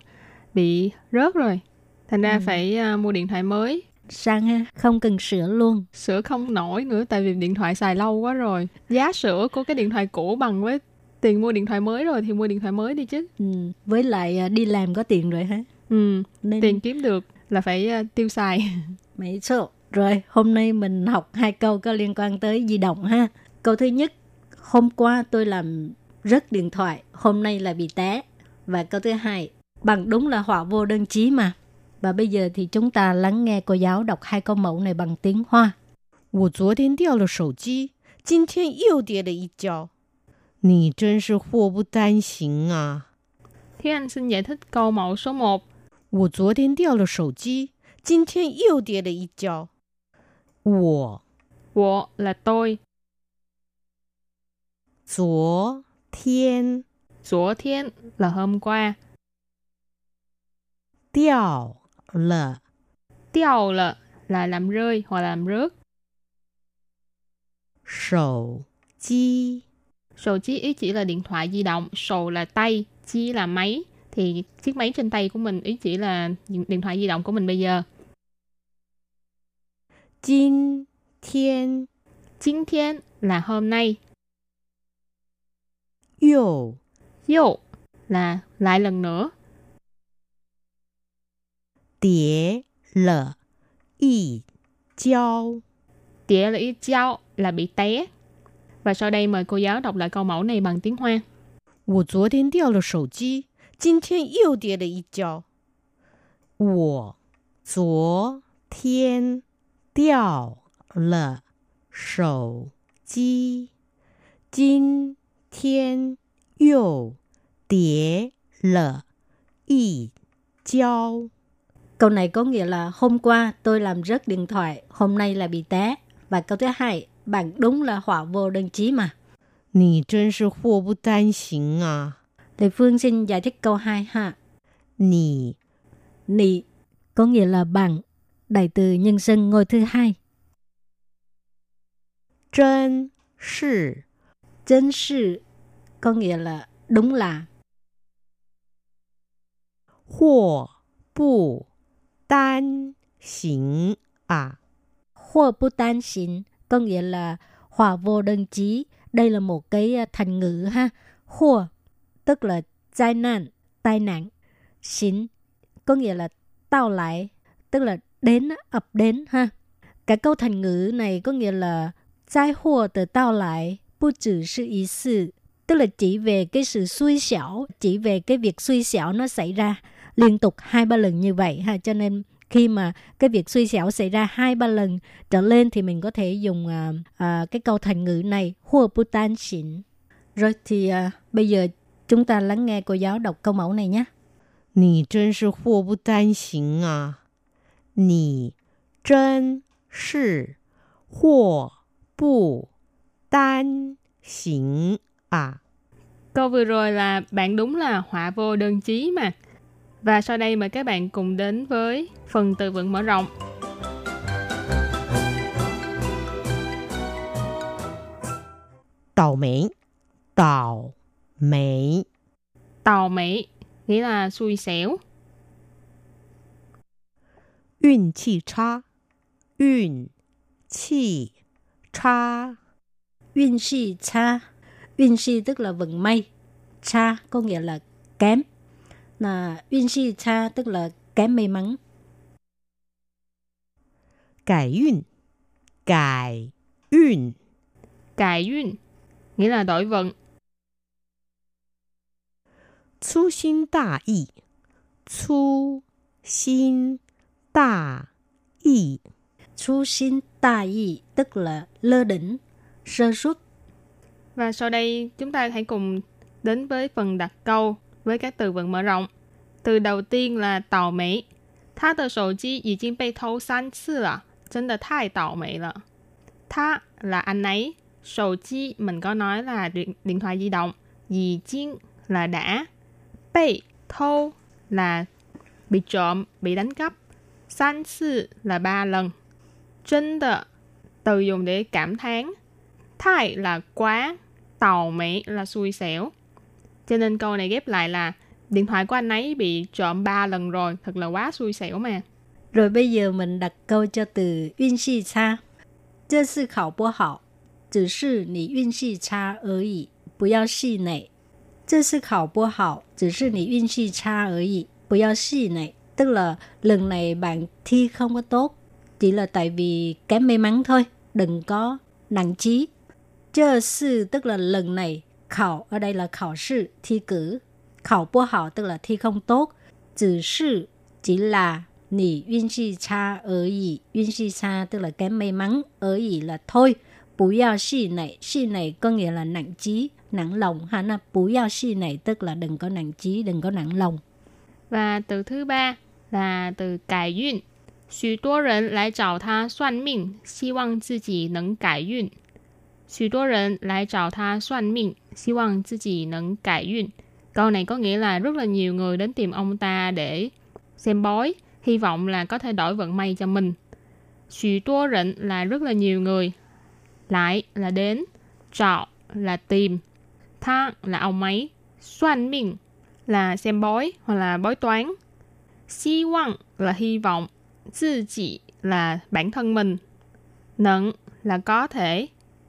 bị rớt rồi. Thành ra ừ. phải uh, mua điện thoại mới. Sang ha, không cần sửa luôn. Sửa không nổi nữa tại vì điện thoại xài lâu quá rồi. Giá sửa của cái điện thoại cũ bằng với tiền mua điện thoại mới rồi thì mua điện thoại mới đi chứ. Ừ, với lại uh, đi làm có tiền rồi ha. Ừ, Nên... tiền kiếm được là phải uh, tiêu xài. Mấy số. Rồi, hôm nay mình học hai câu có liên quan tới di động ha. Câu thứ nhất, hôm qua tôi làm rất điện thoại, hôm nay là bị té. Và câu thứ hai, bằng đúng là họa vô đơn chí mà. Và bây giờ thì chúng ta lắng nghe cô giáo đọc hai câu mẫu này bằng tiếng Hoa. 我昨天掉了手机，今天又跌了一跤。你真是祸不单行啊！Thế anh xin giải thích câu mẫu số 1. 我昨天掉了手机，今天又跌了一跤。 我我 là tôi. 昨天昨天 là hôm qua. 掉了掉了 là làm rơi hoặc làm rớt. 手机 Sổ chí ý chỉ là điện thoại di động, sổ là tay, chi là máy. Thì chiếc máy trên tay của mình ý chỉ là điện thoại di động của mình bây giờ. 今天今天 là hôm nay. 又又 là lại lần nữa. 跌了一跤 Địa là y giao là bị té. Và sau đây mời cô giáo đọc lại câu mẫu này bằng tiếng Hoa. 我昨天掉了手机，今天又跌了一跤。我昨天 掉了手机，今天又跌了一跤。 Câu này có nghĩa là hôm qua tôi làm rớt điện thoại, hôm nay là bị té. Và câu thứ hai, bạn đúng là họa vô đơn chí mà. 你真是祸不单行啊！ Lê Phương xin giải thích câu 2 ha. 你 Nị có nghĩa là bạn, đại từ nhân dân ngôi thứ hai. Chân sự Chân sự có nghĩa là đúng là. Hoặc bù tan xính à. Hoặc bù tan xính có nghĩa là hòa vô đơn chí. Đây là một cái à, thành ngữ ha. Hoặc tức là tai nạn, tai nạn. Xính có nghĩa là tao lại, tức là đến, ập đến ha. Cả câu thành ngữ này có nghĩa là tai hua từ tao lại, bu chỉ sư ý sự. Tức là chỉ về cái sự xui xẻo, chỉ về cái việc xui xẻo nó xảy ra liên tục hai ba lần như vậy ha. Cho nên khi mà cái việc xui xẻo xảy ra hai ba lần trở lên thì mình có thể dùng à, à, cái câu thành ngữ này hua bu tan xỉn. Rồi thì à, bây giờ chúng ta lắng nghe cô giáo đọc câu mẫu này nhé. 你真是祸不单行啊！ 你真是祸不单行啊！ Câu vừa rồi là bạn đúng là họa vô đơn chí mà. Và sau đây mời các bạn cùng đến với phần từ vựng mở rộng. 倒霉，倒霉， Tàu mỹ nghĩa là xui xẻo. 运气差，运气差， Uyên si cha. Uyên si tức là vận may. Cha có nghĩa là kém. Là uyên si cha tức là kém may mắn. 改运，改运， Cài duyên nghĩa là đổi vận. 粗心大意，粗心 大意， Chu xin ta y tức là lơ đỉnh, sơ suất. Và sau đây chúng ta hãy cùng đến với phần đặt câu với các từ vựng mở rộng. Từ đầu tiên là tàu mỹ. 他的手机已经被偷三次了，真的太倒霉了。他 là anh ấy, 手机 mình có nói là điện, điện thoại di động, 已经 là đã, bị thâu là bị trộm, bị đánh cắp, san sư là ba lần, chân de từ dùng để cảm thán, thai là quá, tàu mỹ là xui xẻo. Cho nên câu này ghép lại là điện thoại của anh ấy bị trộm 3 lần rồi, thật là quá xui xẻo mà. Rồi bây giờ mình đặt câu cho từ 运气差。这次考不好，只是你运气差而已，不要气馁。这次考不好，只是你运气差而已，不要气馁。 Tức là lần này bạn thi không có tốt, chỉ là tại vì kém may mắn thôi, đừng có nặng chí. Chơ sư tức là lần này, khảo ở đây là khảo sư, thi cử. Khảo bố hảo tức là thi không tốt. Chỉ sư chỉ là nì uyên chi cha ở ý. Uyên chi cha tức là kém may mắn, ở ý là thôi. bù yào si này, si này có nghĩa là nặng chí, nặng lòng. Ha, na bù yào si này tức là đừng có nặng chí, đừng có nặng lòng. Và từ thứ ba là từ cải运. 许多人来找他算命，希望自己能改运。许多人来找他算命，希望自己能改运。Câu này có nghĩa là rất là nhiều người đến tìm ông ta để xem bói, hy vọng là có thể đổi vận may cho mình. Xù tua rịnh là rất là nhiều người. Lại là đến. Trọ là tìm. Tha là ông ấy. Xoan minh là xem bói hoặc là bói toán. Hy vọng là hy vọng. Tự chỉ là bản thân mình. Nận là có thể.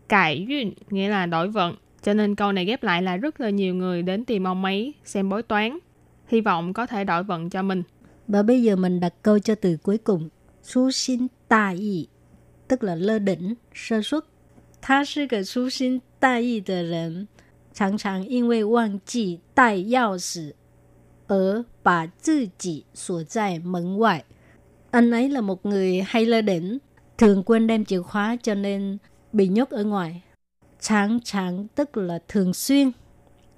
Cải duyên nghĩa là đổi vận. Cho nên câu này ghép lại là rất là nhiều người đến tìm ông ấy xem bói toán. Hy vọng có thể đổi vận cho mình. Và bây giờ mình đặt câu cho từ cuối cùng. Su xin ta y, tức là lơ đỉnh, sơ suất. 他是个粗心大意的人，常常因为忘记带钥匙 而 bà tự chỉ sủa dài mấn ngoại. Anh ấy là một người hay lơ đỉnh, thường quên đem chìa khóa cho nên bị nhốt ở ngoài. Tráng tráng tức là thường xuyên.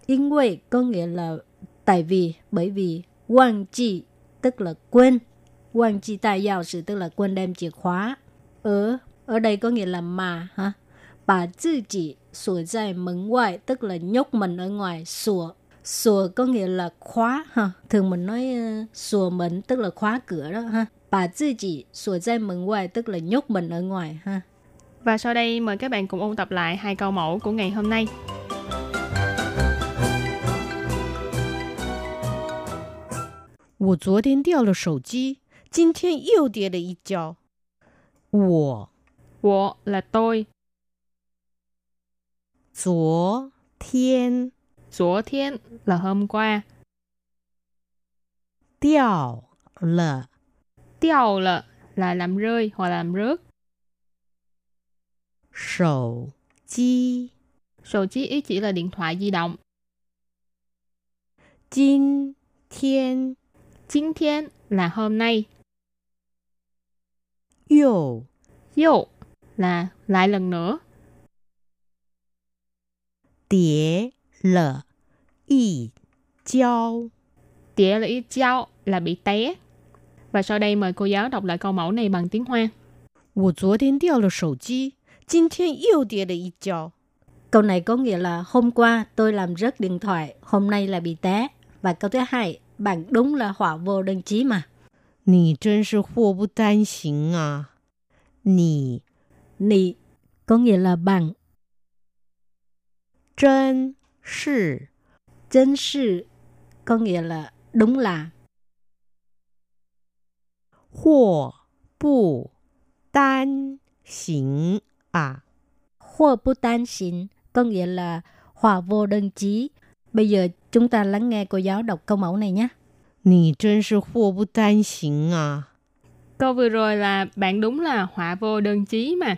Yên quay có nghĩa là tại vì, bởi vì quang chi tức là quên. Quang chi tài giao sự tức là quên đem chìa khóa. Ở, ở đây có nghĩa là mà ha. Bà tự chỉ sủa dài mấn ngoài tức là nhốt mình ở ngoài sủa sủa có nghĩa là khóa ha. Thường mình nói uh, sủa mình tức là khóa cửa đó ha. Bà tự chỉ sủa tại mấn ngoài tức là nhốt mình ở ngoài ha. Và sau đây mời các bạn cùng ôn tập lại hai câu mẫu của ngày hôm nay. 我昨天掉了手机，今天又跌了一跤。我我 là tôi, 昨天 昨天 là hôm qua, 掉了 tiêu là, là làm rơi hoặc làm rớt. 手机， Sổ chí ý chỉ là điện thoại di động. 今天 Chính thiên là hôm nay. 又 Yo là lại lần nữa. 跌 了一跤。 Tỉa là ý cháu là bị té. Và sau đây mời cô giáo đọc lại câu mẫu này bằng tiếng Hoa. 我昨天掉了手机，今天又跌了一跤。 Câu này có nghĩa là hôm qua tôi làm rớt điện thoại, hôm nay là bị té. Và câu thứ hai, bạn đúng là họa vô đơn chí mà. 你真是祸不单行啊！你 Nì có nghĩa là bạn. 真 是 Chân sự có nghĩa là đúng là. 祸不单行啊！ Hua bu tan xin có nghĩa là họa vô đơn chí. Bây giờ chúng ta lắng nghe cô giáo đọc câu mẫu này nhé. 你真是祸不单行啊！ Câu vừa rồi là bạn đúng là họa vô đơn chí mà.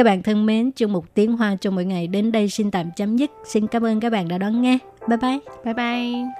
Các bạn thân mến, chương mục tiếng Hoa trong mỗi ngày đến đây xin tạm chấm dứt. Xin cảm ơn các bạn đã đón nghe. Bye bye. Bye bye.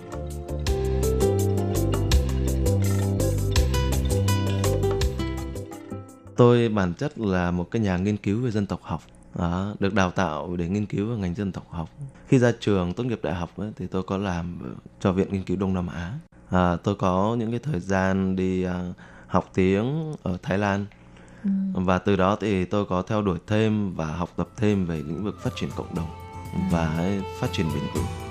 Tôi bản chất là một cái nhà nghiên cứu về dân tộc học. Đó, được đào tạo để nghiên cứu về ngành dân tộc học. Khi ra trường tốt nghiệp đại học ấy, thì tôi có làm cho Viện Nghiên cứu Đông Nam Á. À, tôi có những cái thời gian đi uh, học tiếng ở Thái Lan Ừ. và từ đó thì tôi có theo đuổi thêm và học tập thêm về lĩnh vực phát triển cộng đồng ừ. và phát triển bền vững.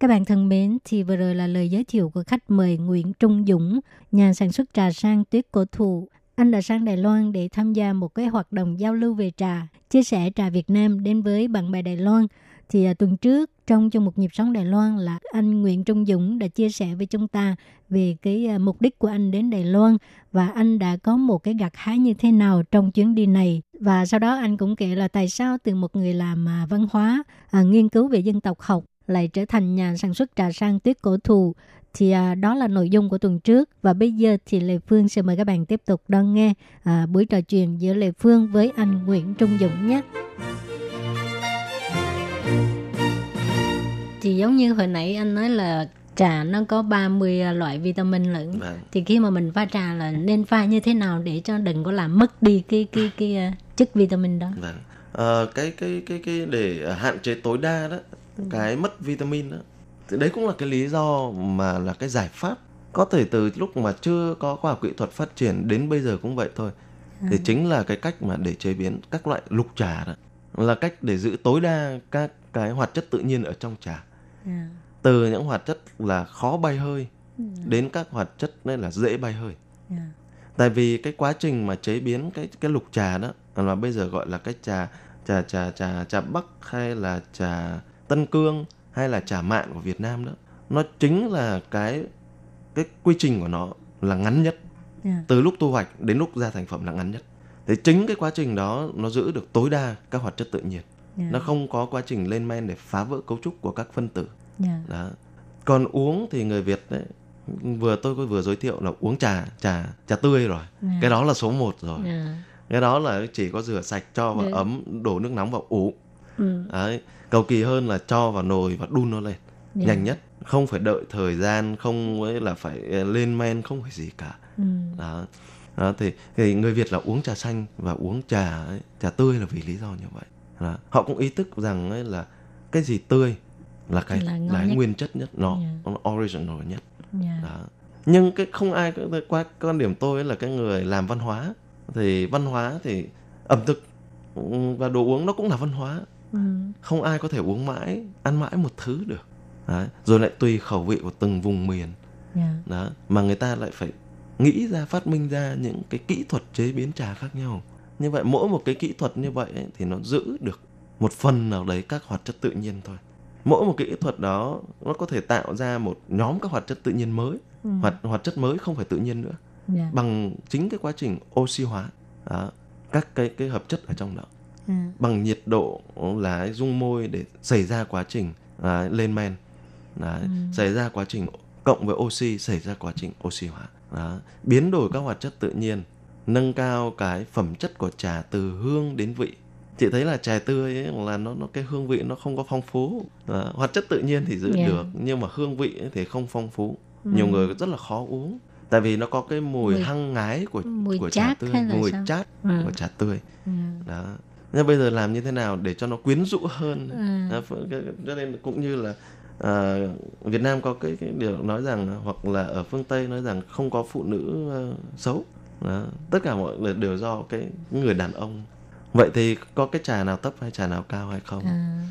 Các bạn thân mến, thì vừa rồi là lời giới thiệu của khách mời Nguyễn Trung Dũng, nhà sản xuất trà sang tuyết cổ thụ. Anh đã sang Đài Loan để tham gia một cái hoạt động giao lưu về trà, chia sẻ trà Việt Nam đến với bạn bè Đài Loan. Thì à, tuần trước trong trong một nhịp sống Đài Loan là anh Nguyễn Trung Dũng đã chia sẻ với chúng ta về cái à, mục đích của anh đến Đài Loan và anh đã có một cái gặt hái như thế nào trong chuyến đi này và sau đó anh cũng kể là tại sao từ một người làm à, văn hóa à, nghiên cứu về dân tộc học lại trở thành nhà sản xuất trà sang tuyết cổ thụ thì à, đó là nội dung của tuần trước và bây giờ thì Lê Phương sẽ mời các bạn tiếp tục đón nghe à, buổi trò chuyện giữa Lê Phương với anh Nguyễn Trung Dũng nhé. thì giống như hồi nãy anh nói là trà nó có 30 loại vitamin lẫn vâng. thì khi mà mình pha trà là nên pha như thế nào để cho đừng có làm mất đi cái cái cái, cái uh, chất vitamin đó vâng. à, cái cái cái cái để hạn chế tối đa đó ừ. cái mất vitamin đó thì đấy cũng là cái lý do mà là cái giải pháp có thể từ lúc mà chưa có khoa học kỹ thuật phát triển đến bây giờ cũng vậy thôi à. thì chính là cái cách mà để chế biến các loại lục trà đó là cách để giữ tối đa các cái hoạt chất tự nhiên ở trong trà. Dạ. từ những hoạt chất là khó bay hơi. Dạ. đến các hoạt chất nên là dễ bay hơi. Dạ. tại vì cái quá trình mà chế biến cái cái lục trà đó là bây giờ gọi là cái trà trà trà trà trà bắc hay là trà tân cương hay là trà mạn của Việt Nam đó nó chính là cái cái quy trình của nó là ngắn nhất yeah. từ lúc thu hoạch đến lúc ra thành phẩm là ngắn nhất thì chính cái quá trình đó nó giữ được tối đa các hoạt chất tự nhiên yeah. nó không có quá trình lên men để phá vỡ cấu trúc của các phân tử yeah. đó còn uống thì người việt đấy vừa tôi vừa giới thiệu là uống trà trà trà tươi rồi yeah. cái đó là số 1 rồi yeah. cái đó là chỉ có rửa sạch cho vào yeah. ấm đổ nước nóng vào uống ừ. đấy cầu kỳ hơn là cho vào nồi và đun nó lên yeah. nhanh nhất không phải đợi thời gian không ấy là phải ờ, lên men không phải gì cả ừ. đó đó thì, thì người Việt là uống trà xanh và uống trà ấy, trà tươi là vì lý do như vậy đó. họ cũng ý thức rằng ấy là cái gì tươi là cái là, là nguyên chất nhất nó, yeah. Dạ. nó original nhất yeah. Dạ. đó. nhưng cái không ai qua quan điểm tôi là cái người làm văn hóa thì văn hóa thì ẩm thực và đồ uống nó cũng là văn hóa ừ. không ai có thể uống mãi ăn mãi một thứ được Đấy. rồi lại tùy khẩu vị của từng vùng miền yeah. Dạ. đó mà người ta lại phải nghĩ ra phát minh ra những cái kỹ thuật chế biến trà khác nhau như vậy mỗi một cái kỹ thuật như vậy ấy, thì nó giữ được một phần nào đấy các hoạt chất tự nhiên thôi mỗi một kỹ thuật đó nó có thể tạo ra một nhóm các hoạt chất tự nhiên mới ừ. hoạt hoạt chất mới không phải tự nhiên nữa yeah. Dạ. bằng chính cái quá trình oxy hóa đó, các cái cái hợp chất ở trong đó. Ừ. bằng nhiệt độ là dung môi để xảy ra quá trình à, lên men đấy, ừ. xảy ra quá trình cộng với oxy xảy ra quá trình oxy hóa đó, biến đổi các hoạt chất tự nhiên nâng cao cái phẩm chất của trà từ hương đến vị chị thấy là trà tươi ấy, là nó nó cái hương vị nó không có phong phú à, hoạt chất tự nhiên thì giữ yeah. được nhưng mà hương vị ấy thì không phong phú ừ. nhiều người rất là khó uống tại vì nó có cái mùi, mùi hăng ngái của mùi của trà tươi mùi sao? chát ừ. của trà tươi ừ. đó nhưng bây giờ làm như thế nào để cho nó quyến rũ hơn ừ. à, cho nên cũng như là à, Việt Nam có cái, cái điều nói rằng hoặc là ở phương Tây nói rằng không có phụ nữ uh, xấu đó. tất cả mọi người đều do cái người đàn ông vậy thì có cái trà nào thấp hay trà nào cao hay không à.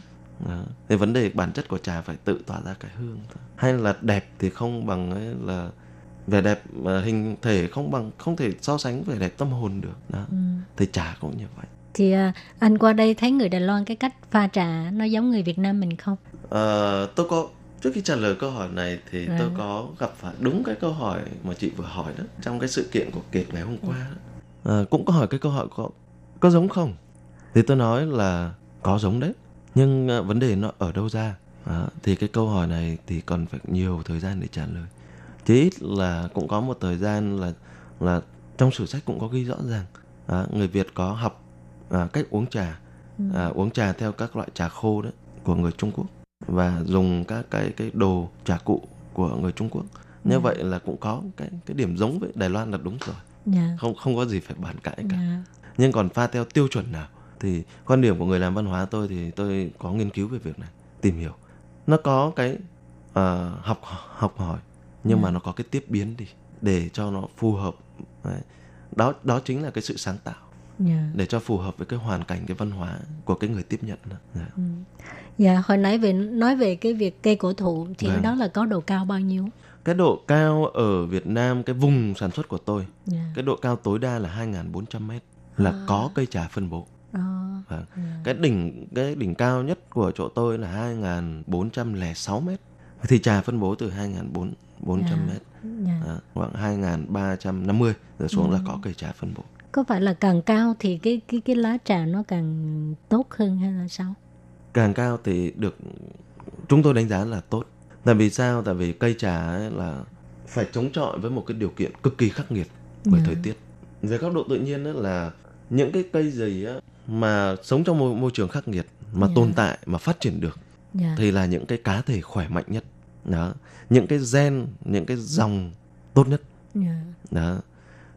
Đó. thì vấn đề bản chất của trà phải tự tỏa ra cái hương thôi. hay là đẹp thì không bằng ấy là vẻ đẹp mà hình thể không bằng không thể so sánh vẻ đẹp tâm hồn được đó ừ. thì trà cũng như vậy thì à, anh qua đây thấy người Đài Loan cái cách pha trà nó giống người Việt Nam mình không? À, tôi có trước khi trả lời câu hỏi này thì Dạ. tôi có gặp phải đúng cái câu hỏi mà chị vừa hỏi đó trong cái sự kiện của kiệt ngày hôm qua đó. À, cũng có hỏi cái câu hỏi có có giống không thì tôi nói là có giống đấy nhưng à, vấn đề nó ở đâu ra Đó, thì cái câu hỏi này thì còn phải nhiều thời gian để trả lời chí ít là cũng có một thời gian là là trong sử sách cũng có ghi rõ ràng à, người Việt có học à, cách uống trà à, uống trà theo các loại trà khô đấy của người Trung Quốc và dùng các cái cái đồ trà cụ của người Trung Quốc. Như vậy là cũng có cái cái điểm giống với Đài Loan là đúng rồi. Dạ. không không có gì phải bàn cãi cả. Dạ. nhưng còn pha theo tiêu chuẩn nào? Thì quan điểm của người làm văn hóa tôi thì tôi có nghiên cứu về việc này tìm hiểu. Nó có cái ờ, học học hỏi nhưng mà nó có cái tiếp biến đi để cho nó phù hợp. Đấy. đó đó chính là cái sự sáng tạo Dạ. để cho phù hợp với cái hoàn cảnh cái văn hóa của cái người tiếp nhận đó. Dạ. Dạ, hồi nãy về nói về cái việc cây cổ thụ thì Vâng. đó là có độ cao bao nhiêu? cái độ cao ở Việt Nam cái vùng sản xuất của tôi Dạ. cái độ cao tối đa là 2.400 mét là có cây trà phân bố Ờ, Vâng. Cái đỉnh cái đỉnh cao nhất của chỗ tôi là 2.406 mét. Thì trà phân bố từ 2.400 Dạ. mét dạ. à, khoảng 2.350 rồi xuống là có cây trà phân bố. Có phải là càng cao thì cái cái cái lá trà nó càng tốt hơn hay là sao? Càng cao thì được chúng tôi đánh giá là tốt. Tại vì sao? Tại vì cây trà ấy là phải chống chọi với một cái điều kiện cực kỳ khắc nghiệt bởi thời tiết. Về góc độ tự nhiên ấy là những cái cây gì á mà sống trong môi, môi trường khắc nghiệt mà tồn tại mà phát triển được Dạ. thì là những cái cá thể khỏe mạnh nhất đó những cái gen những cái dòng tốt nhất Dạ. đó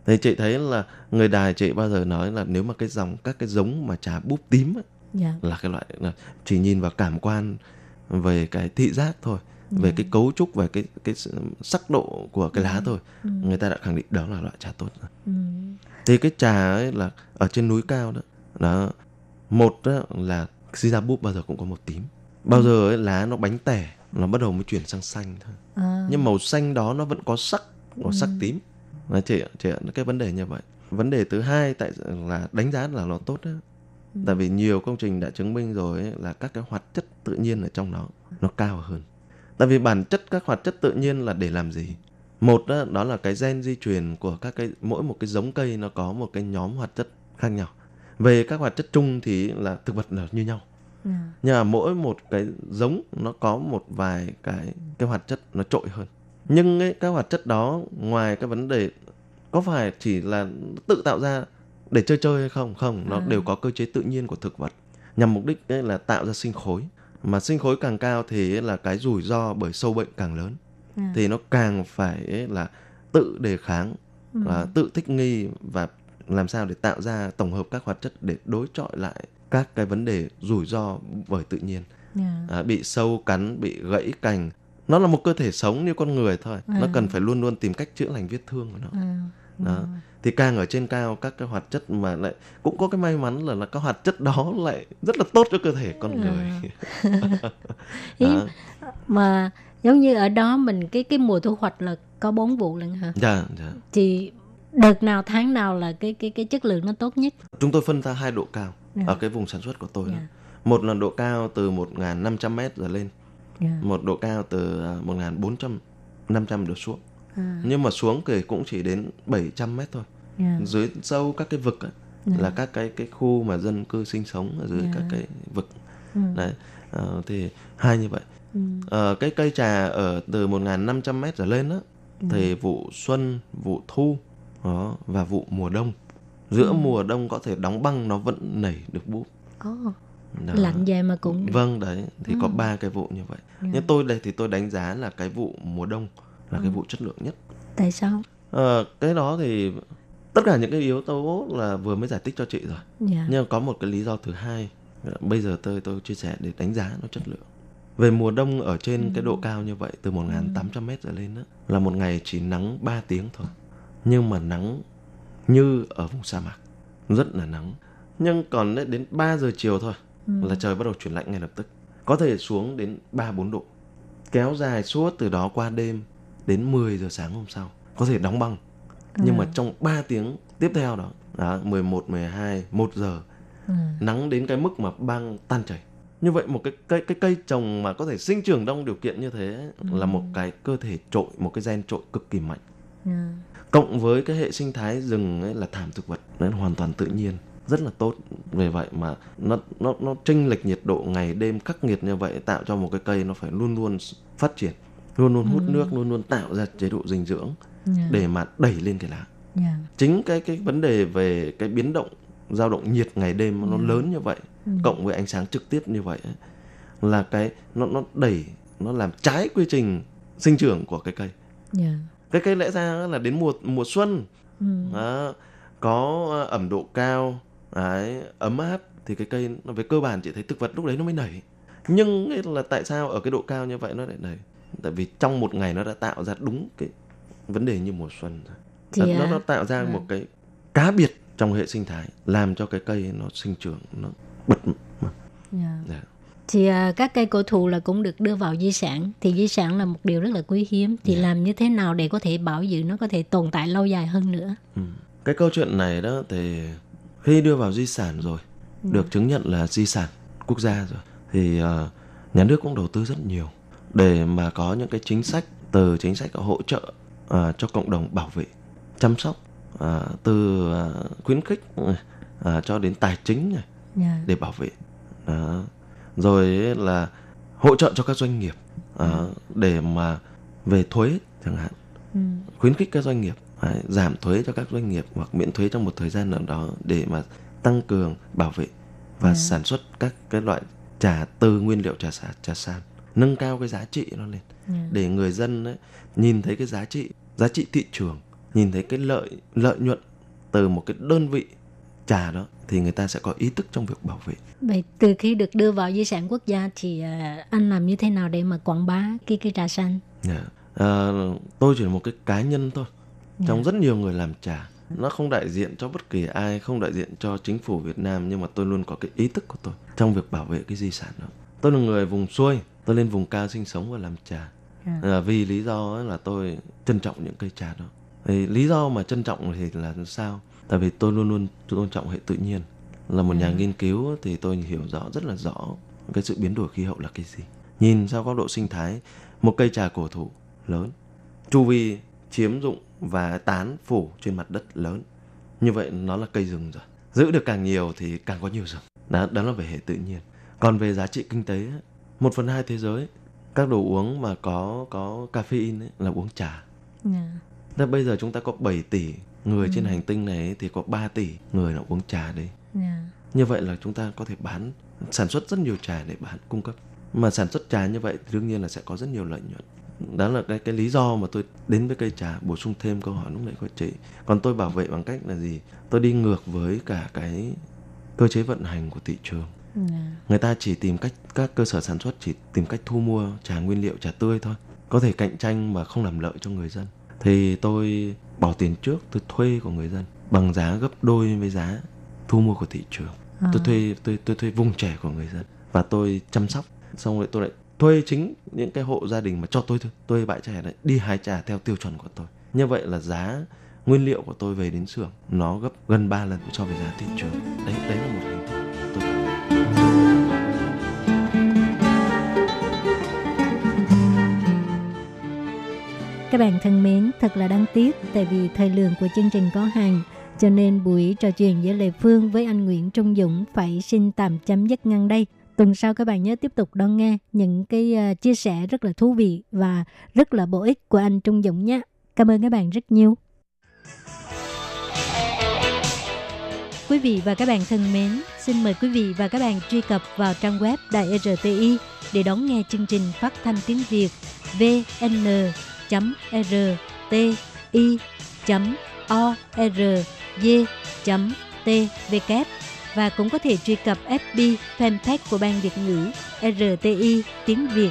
thì chị thấy là người đài chị bao giờ nói là nếu mà cái dòng các cái giống mà trà búp tím á, Dạ. là cái loại là chỉ nhìn vào cảm quan về cái thị giác thôi về cái cấu trúc về cái cái sắc độ của cái lá thôi. Người ta đã khẳng định đó là loại trà tốt rồi. Ừ. thì cái trà ấy là ở trên núi cao đó đó. Một đó là si ra búp bao giờ cũng có một tím. Bao giờ ấy, lá nó bánh tẻ nó bắt đầu mới chuyển sang xanh thôi. À, nhưng màu xanh đó nó vẫn có sắc có sắc tím Ạ, chị ạ, cái vấn đề như vậy. Vấn đề thứ hai tại là đánh giá là nó tốt đó tại vì nhiều công trình đã chứng minh rồi ấy, là các cái hoạt chất tự nhiên ở trong nó nó cao hơn. Tại vì bản chất các hoạt chất tự nhiên là để làm gì? Một đó, đó là cái gen di truyền của các cái mỗi một cái giống cây nó có một cái nhóm hoạt chất khác nhau. Về các hoạt chất chung thì là thực vật là như nhau. Dạ. nhưng mà mỗi một cái giống nó có một vài cái cái hoạt chất nó trội hơn nhưng ấy, các hoạt chất đó ngoài cái vấn đề có phải chỉ là tự tạo ra để chơi chơi hay không? Không nó đều có cơ chế tự nhiên của thực vật. Nhằm mục đích ấy là tạo ra sinh khối. Mà sinh khối càng cao thì là cái rủi ro bởi sâu bệnh càng lớn. À. thì nó càng phải là tự đề kháng và tự thích nghi và làm sao để tạo ra tổng hợp các hoạt chất để đối chọi lại các cái vấn đề rủi ro bởi tự nhiên. Dạ. à, bị sâu cắn bị gãy cành nó là một cơ thể sống như con người thôi nó cần phải luôn luôn tìm cách chữa lành vết thương của nó À. đó thì càng ở trên cao các cái hoạt chất mà lại cũng có cái may mắn là là các hoạt chất đó lại rất là tốt cho cơ thể con người đó. mà giống như ở đó mình cái cái mùa thu hoạch là có bốn vụ lần hả? dạ dạ Thì đợt nào tháng nào là cái cái cái chất lượng nó tốt nhất? chúng tôi phân ra hai độ cao Dạ. ở cái vùng sản xuất của tôi đó. Dạ. một là độ cao từ 1.500 mét trở lên Dạ. một độ cao từ à, 1.400 500 đổ xuống. À. nhưng mà xuống thì cũng chỉ đến 700 mét thôi. Dạ. dưới sâu các cái vực ấy, là các cái cái khu mà dân cư sinh sống ở dưới các cái vực. Đấy Ờ, thì hai như vậy. Ờ, cái cây trà ở từ 1.500 mét trở lên đó thì vụ xuân vụ thu đó, và vụ mùa đông. Giữa mùa đông có thể đóng băng nó vẫn nảy được búp Ồ, Đó. lạnh vậy mà cũng Vâng đấy, thì có ba cái vụ như vậy. Nhưng tôi đây thì tôi đánh giá là cái vụ mùa đông là cái vụ chất lượng nhất. tại sao? Ờ, cái đó thì tất cả những cái yếu tố là vừa mới giải thích cho chị rồi. Dạ. Nhưng có một cái lý do thứ hai, bây giờ tôi tôi chia sẻ để đánh giá nó chất lượng. Về mùa đông ở trên cái độ cao như vậy từ 1.800 mét trở lên đó, là một ngày chỉ nắng 3 tiếng thôi. Nhưng mà nắng như ở vùng sa mạc, rất là nắng. Nhưng còn đến- đến 3 giờ chiều thôi là trời bắt đầu chuyển lạnh ngay lập tức. Có thể xuống đến 3-4 độ. Kéo dài suốt từ đó qua đêm đến 10 giờ sáng hôm sau. Có thể đóng băng. Nhưng mà trong 3 tiếng tiếp theo đó, đó 11, 12, 1 giờ nắng đến cái mức mà băng tan chảy như vậy một cái cây cái cây trồng mà có thể sinh trưởng trong điều kiện như thế là một cái cơ thể trội một cái gen trội cực kỳ mạnh dạ, cộng với cái hệ sinh thái rừng ấy là thảm thực vật nó hoàn toàn tự nhiên rất là tốt. Về vậy mà nó nó nó chênh lệch nhiệt độ ngày đêm khắc nghiệt như vậy tạo cho một cái cây nó phải luôn luôn phát triển luôn luôn hút nước luôn luôn tạo ra chế độ dinh dưỡng dạ, để mà đẩy lên cái lá. Dạ, chính cái cái vấn đề về cái biến động dao động nhiệt ngày đêm nó lớn như vậy cộng với ánh sáng trực tiếp như vậy ấy, là cái nó nó đẩy nó làm trái quy trình sinh trưởng của cái cây. Dạ, cái cây lẽ ra là đến mùa mùa xuân. Ừ, đó, có ờ, ẩm độ cao đấy, ấm áp thì cái cây nó về cơ bản chỉ thấy thực vật lúc đấy nó mới nảy nhưng là tại sao ở cái độ cao như vậy nó lại nảy tại vì trong một ngày nó đã tạo ra đúng cái vấn đề như mùa xuân rồi Thì, nó, à, nó tạo ra một cái cá biệt trong hệ sinh thái làm cho cái cây nó sinh trưởng nó bật dạ. dạ. thì à, các cây cổ thụ là cũng được đưa vào di sản thì di sản là một điều rất là quý hiếm thì Dạ. làm như thế nào để có thể bảo dưỡng nó có thể tồn tại lâu dài hơn nữa Ừ. Cái câu chuyện này đó thì khi đưa vào di sản rồi, được chứng nhận là di sản quốc gia rồi. Thì ờ, nhà nước cũng đầu tư rất nhiều để mà có những cái chính sách từ chính sách hỗ trợ ờ, cho cộng đồng bảo vệ, chăm sóc ờ, từ ờ, khuyến khích ờ, cho đến tài chính này dạ, để bảo vệ. Đó. rồi là hỗ trợ cho các doanh nghiệp ờ, để mà về thuế chẳng hạn ừ, khuyến khích các doanh nghiệp đấy, giảm thuế cho các doanh nghiệp hoặc miễn thuế trong một thời gian nào đó để mà tăng cường bảo vệ và sản xuất các cái loại trà từ nguyên liệu trà sả trà san nâng cao cái giá trị nó lên. Dạ, để người dân ấy, nhìn thấy cái giá trị giá trị thị trường nhìn thấy cái lợi lợi nhuận từ một cái đơn vị trà đó thì người ta sẽ có ý thức trong việc bảo vệ. Vậy từ khi được đưa vào di sản quốc gia thì à, anh làm như thế nào để mà quảng bá cái cái trà xanh Dạ. À, tôi chỉ là một cái cá nhân thôi trong rất nhiều người làm trà nó không đại diện cho bất kỳ ai không đại diện cho chính phủ Việt Nam nhưng mà tôi luôn có cái ý thức của tôi trong việc bảo vệ cái di sản đó. Tôi là người vùng xuôi tôi lên vùng cao sinh sống và làm trà. À. vì lý do là tôi trân trọng những cây trà đó. Thì lý do mà trân trọng thì là sao? Tại vì tôi luôn luôn tôn trọng hệ tự nhiên. Là một nhà nghiên cứu thì tôi hiểu rõ rất là rõ cái sự biến đổi khí hậu là cái gì. Nhìn sau góc độ sinh thái một cây trà cổ thụ lớn chu vi chiếm dụng và tán phủ trên mặt đất lớn. Như vậy nó là cây rừng rồi. Giữ được càng nhiều thì càng có nhiều rừng. Đó, đó là về hệ tự nhiên. Còn về giá trị kinh tế một phần hai thế giới các đồ uống mà có có caffeine ấy, là uống trà. Dạ, Thế bây giờ chúng ta có 7 tỷ người trên hành tinh này thì có 3 tỷ người là uống trà đấy dạ, như vậy là chúng ta có thể bán sản xuất rất nhiều trà để bán cung cấp. Mà sản xuất trà như vậy thì đương nhiên là sẽ có rất nhiều lợi nhuận đó là cái cái lý do mà tôi đến với cây trà bổ sung thêm câu hỏi lúc nãy của chị. Còn tôi bảo vệ bằng cách là gì? Tôi đi ngược với cả cái cơ chế vận hành của thị trường. Dạ, người ta chỉ tìm cách các cơ sở sản xuất chỉ tìm cách thu mua trà nguyên liệu trà tươi thôi. Có thể cạnh tranh mà không làm lợi cho người dân. Thì tôi bỏ tiền trước tôi thuê của người dân bằng giá gấp đôi với giá thu mua của thị trường. Tôi thuê tôi tôi thuê vùng trẻ của người dân và tôi chăm sóc. Xong rồi tôi lại thuê chính những cái hộ gia đình mà cho tôi thôi tôi bãi trà đấy đi hái trà theo tiêu chuẩn của tôi như vậy là giá nguyên liệu của tôi về đến xưởng nó gấp gần 3 lần so với giá thị trường đấy đấy là một hình thức tôi Các bạn thân mến, thật là đáng tiếc tại vì thời lượng của chương trình có hạn. Cho nên buổi trò chuyện giữa Lê Phương với anh Nguyễn Trung Dũng phải xin tạm chấm dứt ngang đây. Tuần sau các bạn nhớ tiếp tục đón nghe những cái ờ, chia sẻ rất là thú vị và rất là bổ ích của anh Trung Dũng nhé. Cảm ơn các bạn rất nhiều. Quý vị và các bạn thân mến, xin mời quý vị và các bạn truy cập vào trang web Đài RTI để đón nghe chương trình phát thanh tiếng Việt vn.rti.org.tvk và cũng có thể truy cập FB fanpage của Ban Việt ngữ RTI tiếng Việt.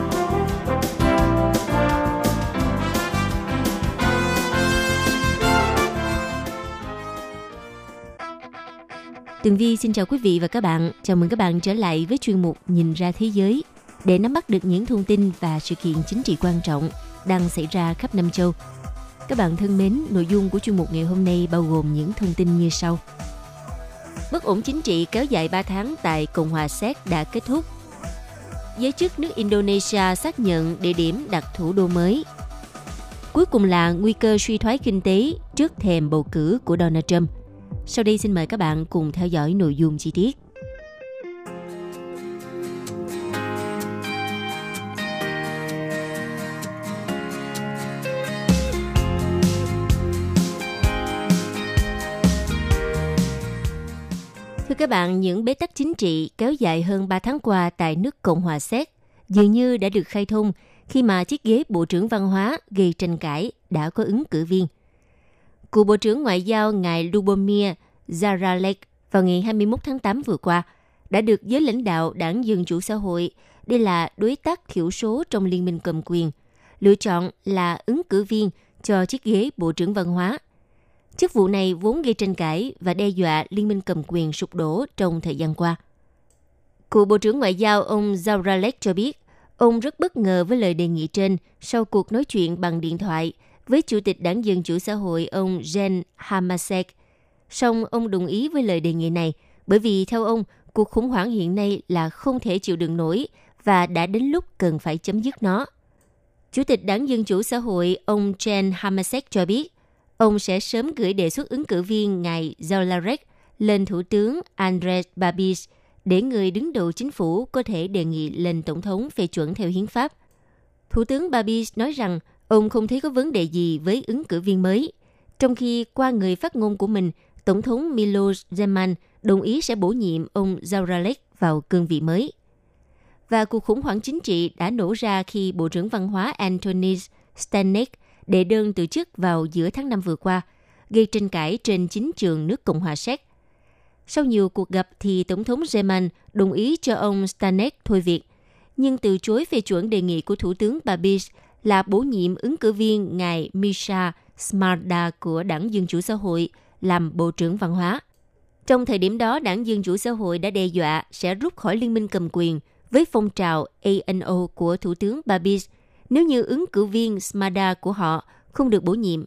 Tường Vi xin chào quý vị và các bạn. Chào mừng các bạn trở lại với chuyên mục Nhìn ra thế giới để nắm bắt được những thông tin và sự kiện chính trị quan trọng đang xảy ra khắp năm châu. Các bạn thân mến, nội dung của chuyên mục ngày hôm nay bao gồm những thông tin như sau. Bất ổn chính trị kéo dài 3 tháng tại Cộng hòa Séc đã kết thúc. Giới chức nước Indonesia xác nhận địa điểm đặt thủ đô mới. Cuối cùng là nguy cơ suy thoái kinh tế trước thềm bầu cử của Donald Trump – sau đây xin mời các bạn cùng theo dõi nội dung chi tiết. Thưa các bạn, những bế tắc chính trị kéo dài hơn 3 tháng qua tại nước Cộng hòa Séc dường như đã được khai thông khi mà chiếc ghế Bộ trưởng Văn hóa gây tranh cãi đã có ứng cử viên – Cựu Bộ trưởng Ngoại giao ngài Lubomir Zaralek vào ngày 21 tháng 8 vừa qua đã được giới lãnh đạo đảng Dân Chủ Xã hội, đây là đối tác thiểu số trong liên minh cầm quyền, lựa chọn là ứng cử viên cho chiếc ghế Bộ trưởng Văn hóa. Chức vụ này vốn gây tranh cãi và đe dọa liên minh cầm quyền sụp đổ trong thời gian qua. Cựu Bộ trưởng Ngoại giao ông Zaralek cho biết, ông rất bất ngờ với lời đề nghị trên sau cuộc nói chuyện bằng điện thoại – với Chủ tịch Đảng Dân Chủ Xã hội ông Jen Hamasek. Song ông đồng ý với lời đề nghị này bởi vì theo ông, cuộc khủng hoảng hiện nay là không thể chịu đựng nổi và đã đến lúc cần phải chấm dứt nó. Chủ tịch Đảng Dân Chủ Xã hội ông Jen Hamasek cho biết, ông sẽ sớm gửi đề xuất ứng cử viên ngài Zolarek lên Thủ tướng Andres Babis để người đứng đầu chính phủ có thể đề nghị lên Tổng thống phê chuẩn theo hiến pháp. Thủ tướng Babis nói rằng Ông không thấy có vấn đề gì với ứng cử viên mới. Trong khi qua người phát ngôn của mình, Tổng thống Milos Zeman đồng ý sẽ bổ nhiệm ông Zauralek vào cương vị mới. Và cuộc khủng hoảng chính trị đã nổ ra khi Bộ trưởng Văn hóa Antonis Stanek đệ đơn từ chức vào giữa tháng 5 vừa qua, gây tranh cãi trên chính trường nước Cộng hòa Séc. Sau nhiều cuộc gặp thì Tổng thống Zeman đồng ý cho ông Stanek thôi việc, nhưng từ chối phê chuẩn đề nghị của Thủ tướng Babis là bổ nhiệm ứng cử viên ngài Misha Smarda của Đảng Dân Chủ Xã hội làm Bộ trưởng Văn hóa. Trong thời điểm đó, Đảng Dân Chủ Xã hội đã đe dọa sẽ rút khỏi liên minh cầm quyền với phong trào ANO của Thủ tướng Babis nếu như ứng cử viên Smada của họ không được bổ nhiệm.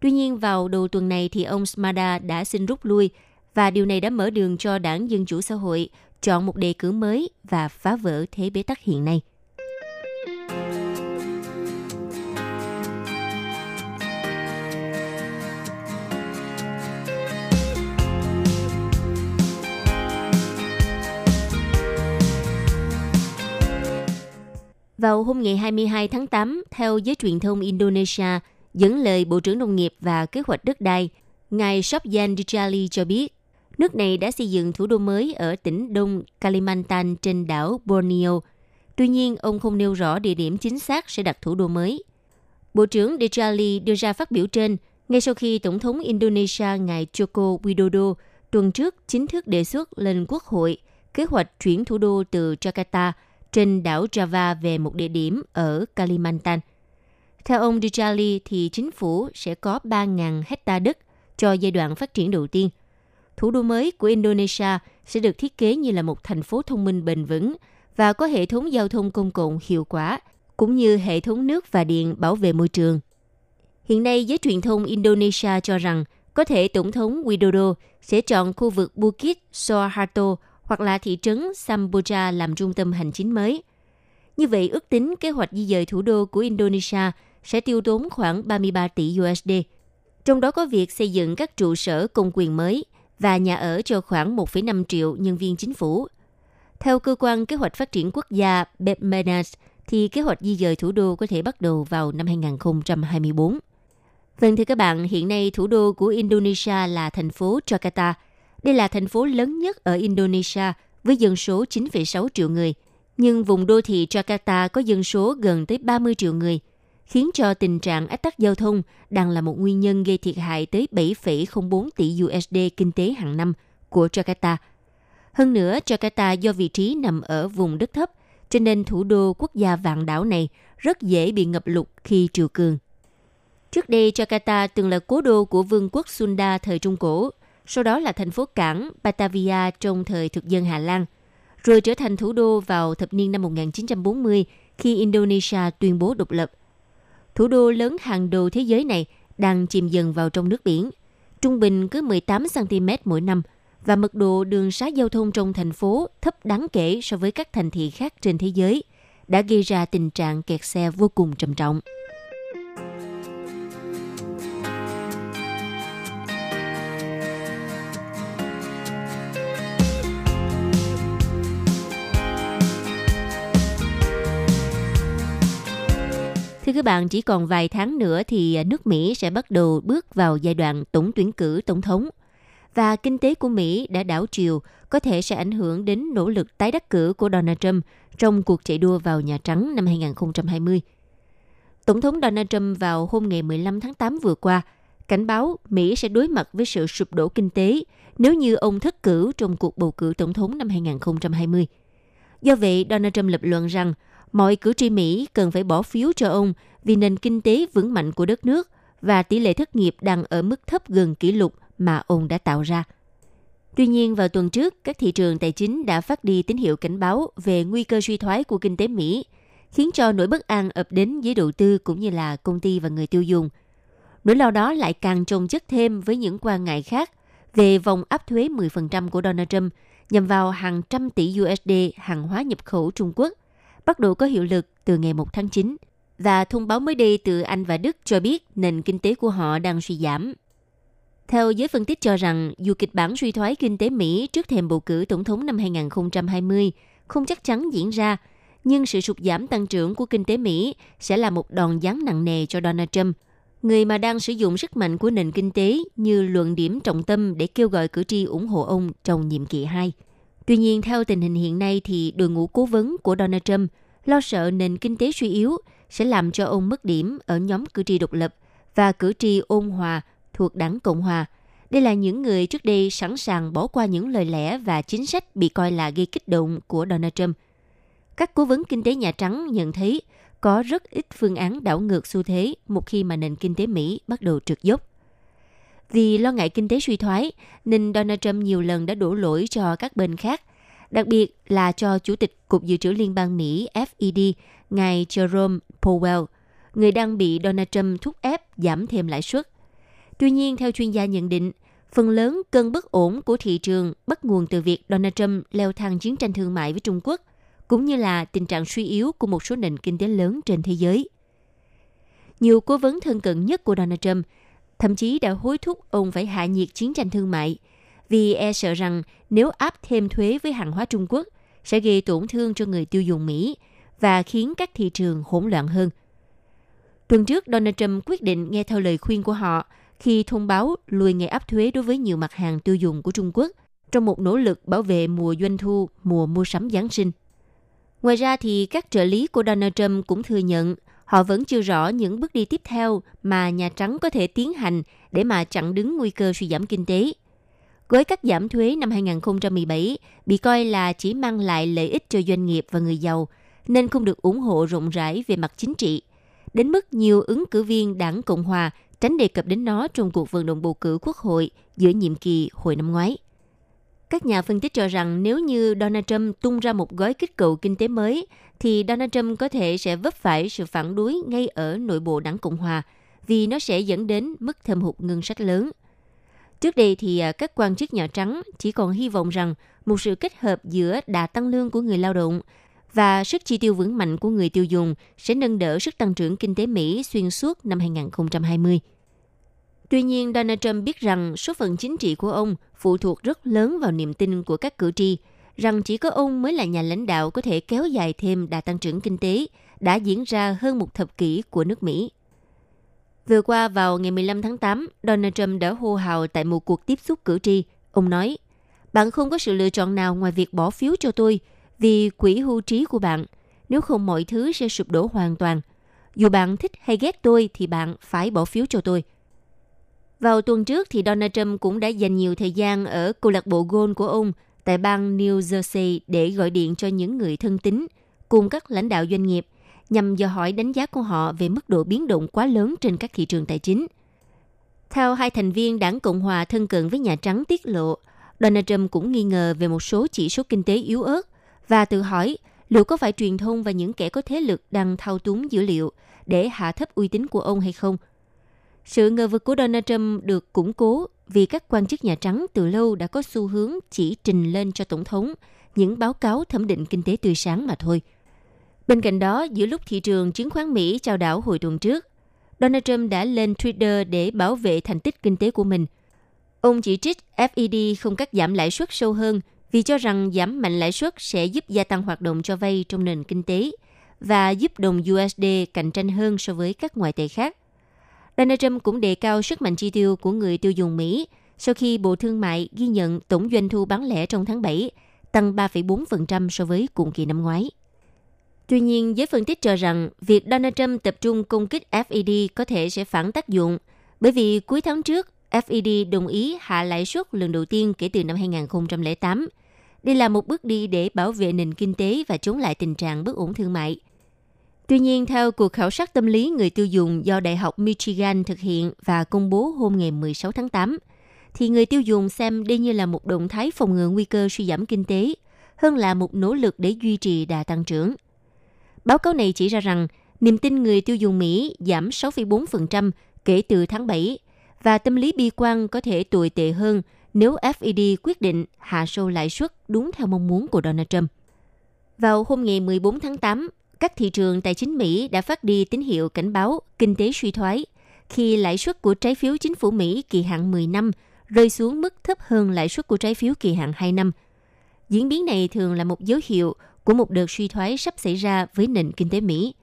Tuy nhiên, vào đầu tuần này thì ông Smada đã xin rút lui và điều này đã mở đường cho Đảng Dân Chủ Xã hội chọn một đề cử mới và phá vỡ thế bế tắc hiện nay. Vào hôm ngày 22 tháng 8, theo giới truyền thông Indonesia, dẫn lời Bộ trưởng Nông nghiệp và Kế hoạch đất đai, ngài Sopyan Dijali cho biết, nước này đã xây dựng thủ đô mới ở tỉnh Đông Kalimantan trên đảo Borneo. Tuy nhiên, ông không nêu rõ địa điểm chính xác sẽ đặt thủ đô mới. Bộ trưởng Dijali đưa ra phát biểu trên ngay sau khi Tổng thống Indonesia ngài Joko Widodo tuần trước chính thức đề xuất lên Quốc hội kế hoạch chuyển thủ đô từ Jakarta – trên đảo Java về một địa điểm ở Kalimantan. Theo ông Dujali thì chính phủ sẽ có 3.000 hecta đất cho giai đoạn phát triển đầu tiên. Thủ đô mới của Indonesia sẽ được thiết kế như là một thành phố thông minh bền vững và có hệ thống giao thông công cộng hiệu quả, cũng như hệ thống nước và điện bảo vệ môi trường. Hiện nay, giới truyền thông Indonesia cho rằng có thể Tổng thống Widodo sẽ chọn khu vực Bukit Soeharto hoặc là thị trấn Samboja làm trung tâm hành chính mới. Như vậy, ước tính kế hoạch di dời thủ đô của Indonesia sẽ tiêu tốn khoảng 33 tỷ USD. Trong đó có việc xây dựng các trụ sở công quyền mới và nhà ở cho khoảng 1,5 triệu nhân viên chính phủ. Theo cơ quan kế hoạch phát triển quốc gia Bepmenas, thì kế hoạch di dời thủ đô có thể bắt đầu vào năm 2024. Vâng thưa các bạn, hiện nay thủ đô của Indonesia là thành phố Jakarta. Đây là thành phố lớn nhất ở Indonesia với dân số 9,6 triệu người. Nhưng vùng đô thị Jakarta có dân số gần tới 30 triệu người, khiến cho tình trạng ách tắc giao thông đang là một nguyên nhân gây thiệt hại tới 7,04 tỷ USD kinh tế hàng năm của Jakarta. Hơn nữa, Jakarta do vị trí nằm ở vùng đất thấp, cho nên thủ đô quốc gia vạn đảo này rất dễ bị ngập lụt khi triều cường. Trước đây, Jakarta từng là cố đô của vương quốc Sunda thời Trung Cổ, sau đó là thành phố cảng Batavia trong thời thực dân Hà Lan, rồi trở thành thủ đô vào thập niên năm 1940 khi Indonesia tuyên bố độc lập. Thủ đô lớn hàng đầu thế giới này đang chìm dần vào trong nước biển, trung bình cứ 18 cm mỗi năm và mật độ đường xá giao thông trong thành phố thấp đáng kể so với các thành thị khác trên thế giới, đã gây ra tình trạng kẹt xe vô cùng trầm trọng. Thưa các bạn, chỉ còn vài tháng nữa thì nước Mỹ sẽ bắt đầu bước vào giai đoạn tổng tuyển cử tổng thống. Và kinh tế của Mỹ đã đảo chiều, có thể sẽ ảnh hưởng đến nỗ lực tái đắc cử của Donald Trump trong cuộc chạy đua vào Nhà Trắng năm 2020. Tổng thống Donald Trump vào hôm ngày 15 tháng 8 vừa qua cảnh báo Mỹ sẽ đối mặt với sự sụp đổ kinh tế nếu như ông thất cử trong cuộc bầu cử tổng thống năm 2020. Do vậy, Donald Trump lập luận rằng mọi cử tri Mỹ cần phải bỏ phiếu cho ông vì nền kinh tế vững mạnh của đất nước và tỷ lệ thất nghiệp đang ở mức thấp gần kỷ lục mà ông đã tạo ra. Tuy nhiên, vào tuần trước, các thị trường tài chính đã phát đi tín hiệu cảnh báo về nguy cơ suy thoái của kinh tế Mỹ, khiến cho nỗi bất an ập đến giới đầu tư cũng như là công ty và người tiêu dùng. Nỗi lo đó lại càng trồng chất thêm với những quan ngại khác về vòng áp thuế 10% của Donald Trump nhằm vào hàng trăm tỷ USD hàng hóa nhập khẩu Trung Quốc bắt đầu có hiệu lực từ ngày 1 tháng 9. Và thông báo mới đây từ Anh và Đức cho biết nền kinh tế của họ đang suy giảm. Theo giới phân tích cho rằng, dù kịch bản suy thoái kinh tế Mỹ trước thềm bầu cử tổng thống năm 2020 không chắc chắn diễn ra, nhưng sự sụt giảm tăng trưởng của kinh tế Mỹ sẽ là một đòn giáng nặng nề cho Donald Trump, người mà đang sử dụng sức mạnh của nền kinh tế như luận điểm trọng tâm để kêu gọi cử tri ủng hộ ông trong nhiệm kỳ 2. Tuy nhiên, theo tình hình hiện nay thì đội ngũ cố vấn của Donald Trump lo sợ nền kinh tế suy yếu sẽ làm cho ông mất điểm ở nhóm cử tri độc lập và cử tri ôn hòa thuộc đảng Cộng hòa. Đây là những người trước đây sẵn sàng bỏ qua những lời lẽ và chính sách bị coi là gây kích động của Donald Trump. Các cố vấn kinh tế Nhà Trắng nhận thấy có rất ít phương án đảo ngược xu thế một khi mà nền kinh tế Mỹ bắt đầu trượt dốc. Vì lo ngại kinh tế suy thoái, nên Donald Trump nhiều lần đã đổ lỗi cho các bên khác, đặc biệt là cho Chủ tịch Cục Dự trữ Liên bang Mỹ FED, ngài Jerome Powell, người đang bị Donald Trump thúc ép giảm thêm lãi suất. Tuy nhiên, theo chuyên gia nhận định, phần lớn cơn bất ổn của thị trường bắt nguồn từ việc Donald Trump leo thang chiến tranh thương mại với Trung Quốc, cũng như là tình trạng suy yếu của một số nền kinh tế lớn trên thế giới. Nhiều cố vấn thân cận nhất của Donald Trump thậm chí đã hối thúc ông phải hạ nhiệt chiến tranh thương mại vì e sợ rằng nếu áp thêm thuế với hàng hóa Trung Quốc sẽ gây tổn thương cho người tiêu dùng Mỹ và khiến các thị trường hỗn loạn hơn. Tuần trước, Donald Trump quyết định nghe theo lời khuyên của họ khi thông báo lùi ngày áp thuế đối với nhiều mặt hàng tiêu dùng của Trung Quốc trong một nỗ lực bảo vệ mùa doanh thu, mùa mua sắm Giáng sinh. Ngoài ra thì các trợ lý của Donald Trump cũng thừa nhận họ vẫn chưa rõ những bước đi tiếp theo mà Nhà Trắng có thể tiến hành để mà chặn đứng nguy cơ suy giảm kinh tế. Gói cắt giảm thuế năm 2017 bị coi là chỉ mang lại lợi ích cho doanh nghiệp và người giàu, nên không được ủng hộ rộng rãi về mặt chính trị. Đến mức nhiều ứng cử viên đảng Cộng Hòa tránh đề cập đến nó trong cuộc vận động bầu cử quốc hội giữa nhiệm kỳ hồi năm ngoái. Các nhà phân tích cho rằng nếu như Donald Trump tung ra một gói kích cầu kinh tế mới, thì Donald Trump có thể sẽ vấp phải sự phản đối ngay ở nội bộ đảng Cộng Hòa, vì nó sẽ dẫn đến mức thâm hụt ngân sách lớn. Trước đây thì à, các quan chức Nhà Trắng chỉ còn hy vọng rằng một sự kết hợp giữa đà tăng lương của người lao động và sức chi tiêu vững mạnh của người tiêu dùng sẽ nâng đỡ sức tăng trưởng kinh tế Mỹ xuyên suốt năm 2020. Tuy nhiên, Donald Trump biết rằng số phận chính trị của ông phụ thuộc rất lớn vào niềm tin của các cử tri, rằng chỉ có ông mới là nhà lãnh đạo có thể kéo dài thêm đà tăng trưởng kinh tế đã diễn ra hơn một thập kỷ của nước Mỹ. Vừa qua vào ngày 15 tháng 8, Donald Trump đã hô hào tại một cuộc tiếp xúc cử tri. Ông nói, bạn không có sự lựa chọn nào ngoài việc bỏ phiếu cho tôi vì quỹ hưu trí của bạn. Nếu không mọi thứ sẽ sụp đổ hoàn toàn. Dù bạn thích hay ghét tôi thì bạn phải bỏ phiếu cho tôi. Vào tuần trước thì Donald Trump cũng đã dành nhiều thời gian ở câu lạc bộ golf của ông tại bang New Jersey để gọi điện cho những người thân tín cùng các lãnh đạo doanh nghiệp nhằm dò hỏi đánh giá của họ về mức độ biến động quá lớn trên các thị trường tài chính. Theo hai thành viên đảng Cộng hòa thân cận với Nhà Trắng tiết lộ, Donald Trump cũng nghi ngờ về một số chỉ số kinh tế yếu ớt và tự hỏi liệu có phải truyền thông và những kẻ có thế lực đang thao túng dữ liệu để hạ thấp uy tín của ông hay không. Sự ngờ vực của Donald Trump được củng cố vì các quan chức Nhà Trắng từ lâu đã có xu hướng chỉ trình lên cho Tổng thống những báo cáo thẩm định kinh tế tươi sáng mà thôi. Bên cạnh đó, giữa lúc thị trường chứng khoán Mỹ chào đảo hồi tuần trước, Donald Trump đã lên Twitter để bảo vệ thành tích kinh tế của mình. Ông chỉ trích FED không cắt giảm lãi suất sâu hơn vì cho rằng giảm mạnh lãi suất sẽ giúp gia tăng hoạt động cho vay trong nền kinh tế và giúp đồng USD cạnh tranh hơn so với các ngoại tệ khác. Donald Trump cũng đề cao sức mạnh chi tiêu của người tiêu dùng Mỹ sau khi Bộ Thương mại ghi nhận tổng doanh thu bán lẻ trong tháng 7 tăng 3,4% so với cùng kỳ năm ngoái. Tuy nhiên, giới phân tích cho rằng việc Donald Trump tập trung công kích FED có thể sẽ phản tác dụng bởi vì cuối tháng trước, FED đồng ý hạ lãi suất lần đầu tiên kể từ năm 2008. Đây là một bước đi để bảo vệ nền kinh tế và chống lại tình trạng bất ổn thương mại. Tuy nhiên, theo cuộc khảo sát tâm lý người tiêu dùng do Đại học Michigan thực hiện và công bố hôm ngày 16 tháng 8, thì người tiêu dùng xem đây như là một động thái phòng ngừa nguy cơ suy giảm kinh tế, hơn là một nỗ lực để duy trì đà tăng trưởng. Báo cáo này chỉ ra rằng niềm tin người tiêu dùng Mỹ giảm 6,4% kể từ tháng 7 và tâm lý bi quan có thể tồi tệ hơn nếu FED quyết định hạ sâu lãi suất đúng theo mong muốn của Donald Trump. Vào hôm ngày 14 tháng 8, các thị trường tài chính Mỹ đã phát đi tín hiệu cảnh báo kinh tế suy thoái khi lãi suất của trái phiếu chính phủ Mỹ kỳ hạn 10 năm rơi xuống mức thấp hơn lãi suất của trái phiếu kỳ hạn 2 năm. Diễn biến này thường là một dấu hiệu của một đợt suy thoái sắp xảy ra với nền kinh tế Mỹ.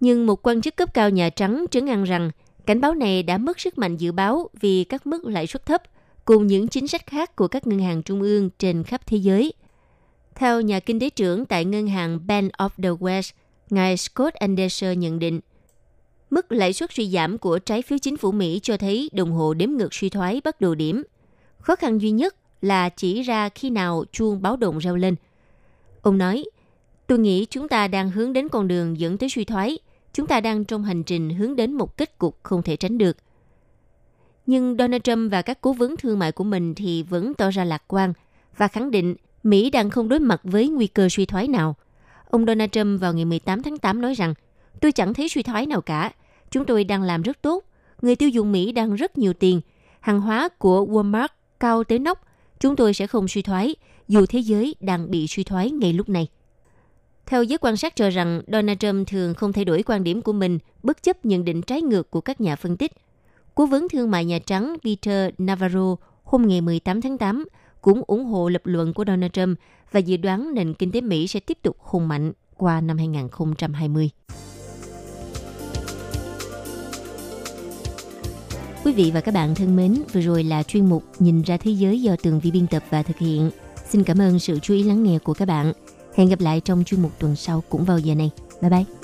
Nhưng một quan chức cấp cao Nhà Trắng trấn an rằng cảnh báo này đã mất sức mạnh dự báo vì các mức lãi suất thấp cùng những chính sách khác của các ngân hàng trung ương trên khắp thế giới. Theo nhà kinh tế trưởng tại ngân hàng Bank of the West, ngài Scott Anderson nhận định, mức lãi suất suy giảm của trái phiếu chính phủ Mỹ cho thấy đồng hồ đếm ngược suy thoái bắt đầu điểm. Khó khăn duy nhất là chỉ ra khi nào chuông báo động reo lên. Ông nói, tôi nghĩ chúng ta đang hướng đến con đường dẫn tới suy thoái. Chúng ta đang trong hành trình hướng đến một kết cục không thể tránh được. Nhưng Donald Trump và các cố vấn thương mại của mình thì vẫn tỏ ra lạc quan và khẳng định Mỹ đang không đối mặt với nguy cơ suy thoái nào. Ông Donald Trump vào ngày 18 tháng 8 nói rằng, tôi chẳng thấy suy thoái nào cả. Chúng tôi đang làm rất tốt. Người tiêu dùng Mỹ đang rất nhiều tiền. Hàng hóa của Walmart cao tới nóc. Chúng tôi sẽ không suy thoái, dù thế giới đang bị suy thoái ngay lúc này. Theo giới quan sát cho rằng Donald Trump thường không thay đổi quan điểm của mình bất chấp nhận định trái ngược của các nhà phân tích. Cố vấn thương mại Nhà Trắng Peter Navarro hôm ngày 18 tháng 8 cũng ủng hộ lập luận của Donald Trump và dự đoán nền kinh tế Mỹ sẽ tiếp tục hùng mạnh qua năm 2020. Quý vị và các bạn thân mến, vừa rồi là chuyên mục Nhìn ra thế giới do Tường Vi biên tập và thực hiện. Xin cảm ơn sự chú ý lắng nghe của các bạn. Hẹn gặp lại trong chuyên mục tuần sau cũng vào giờ này. Bye bye!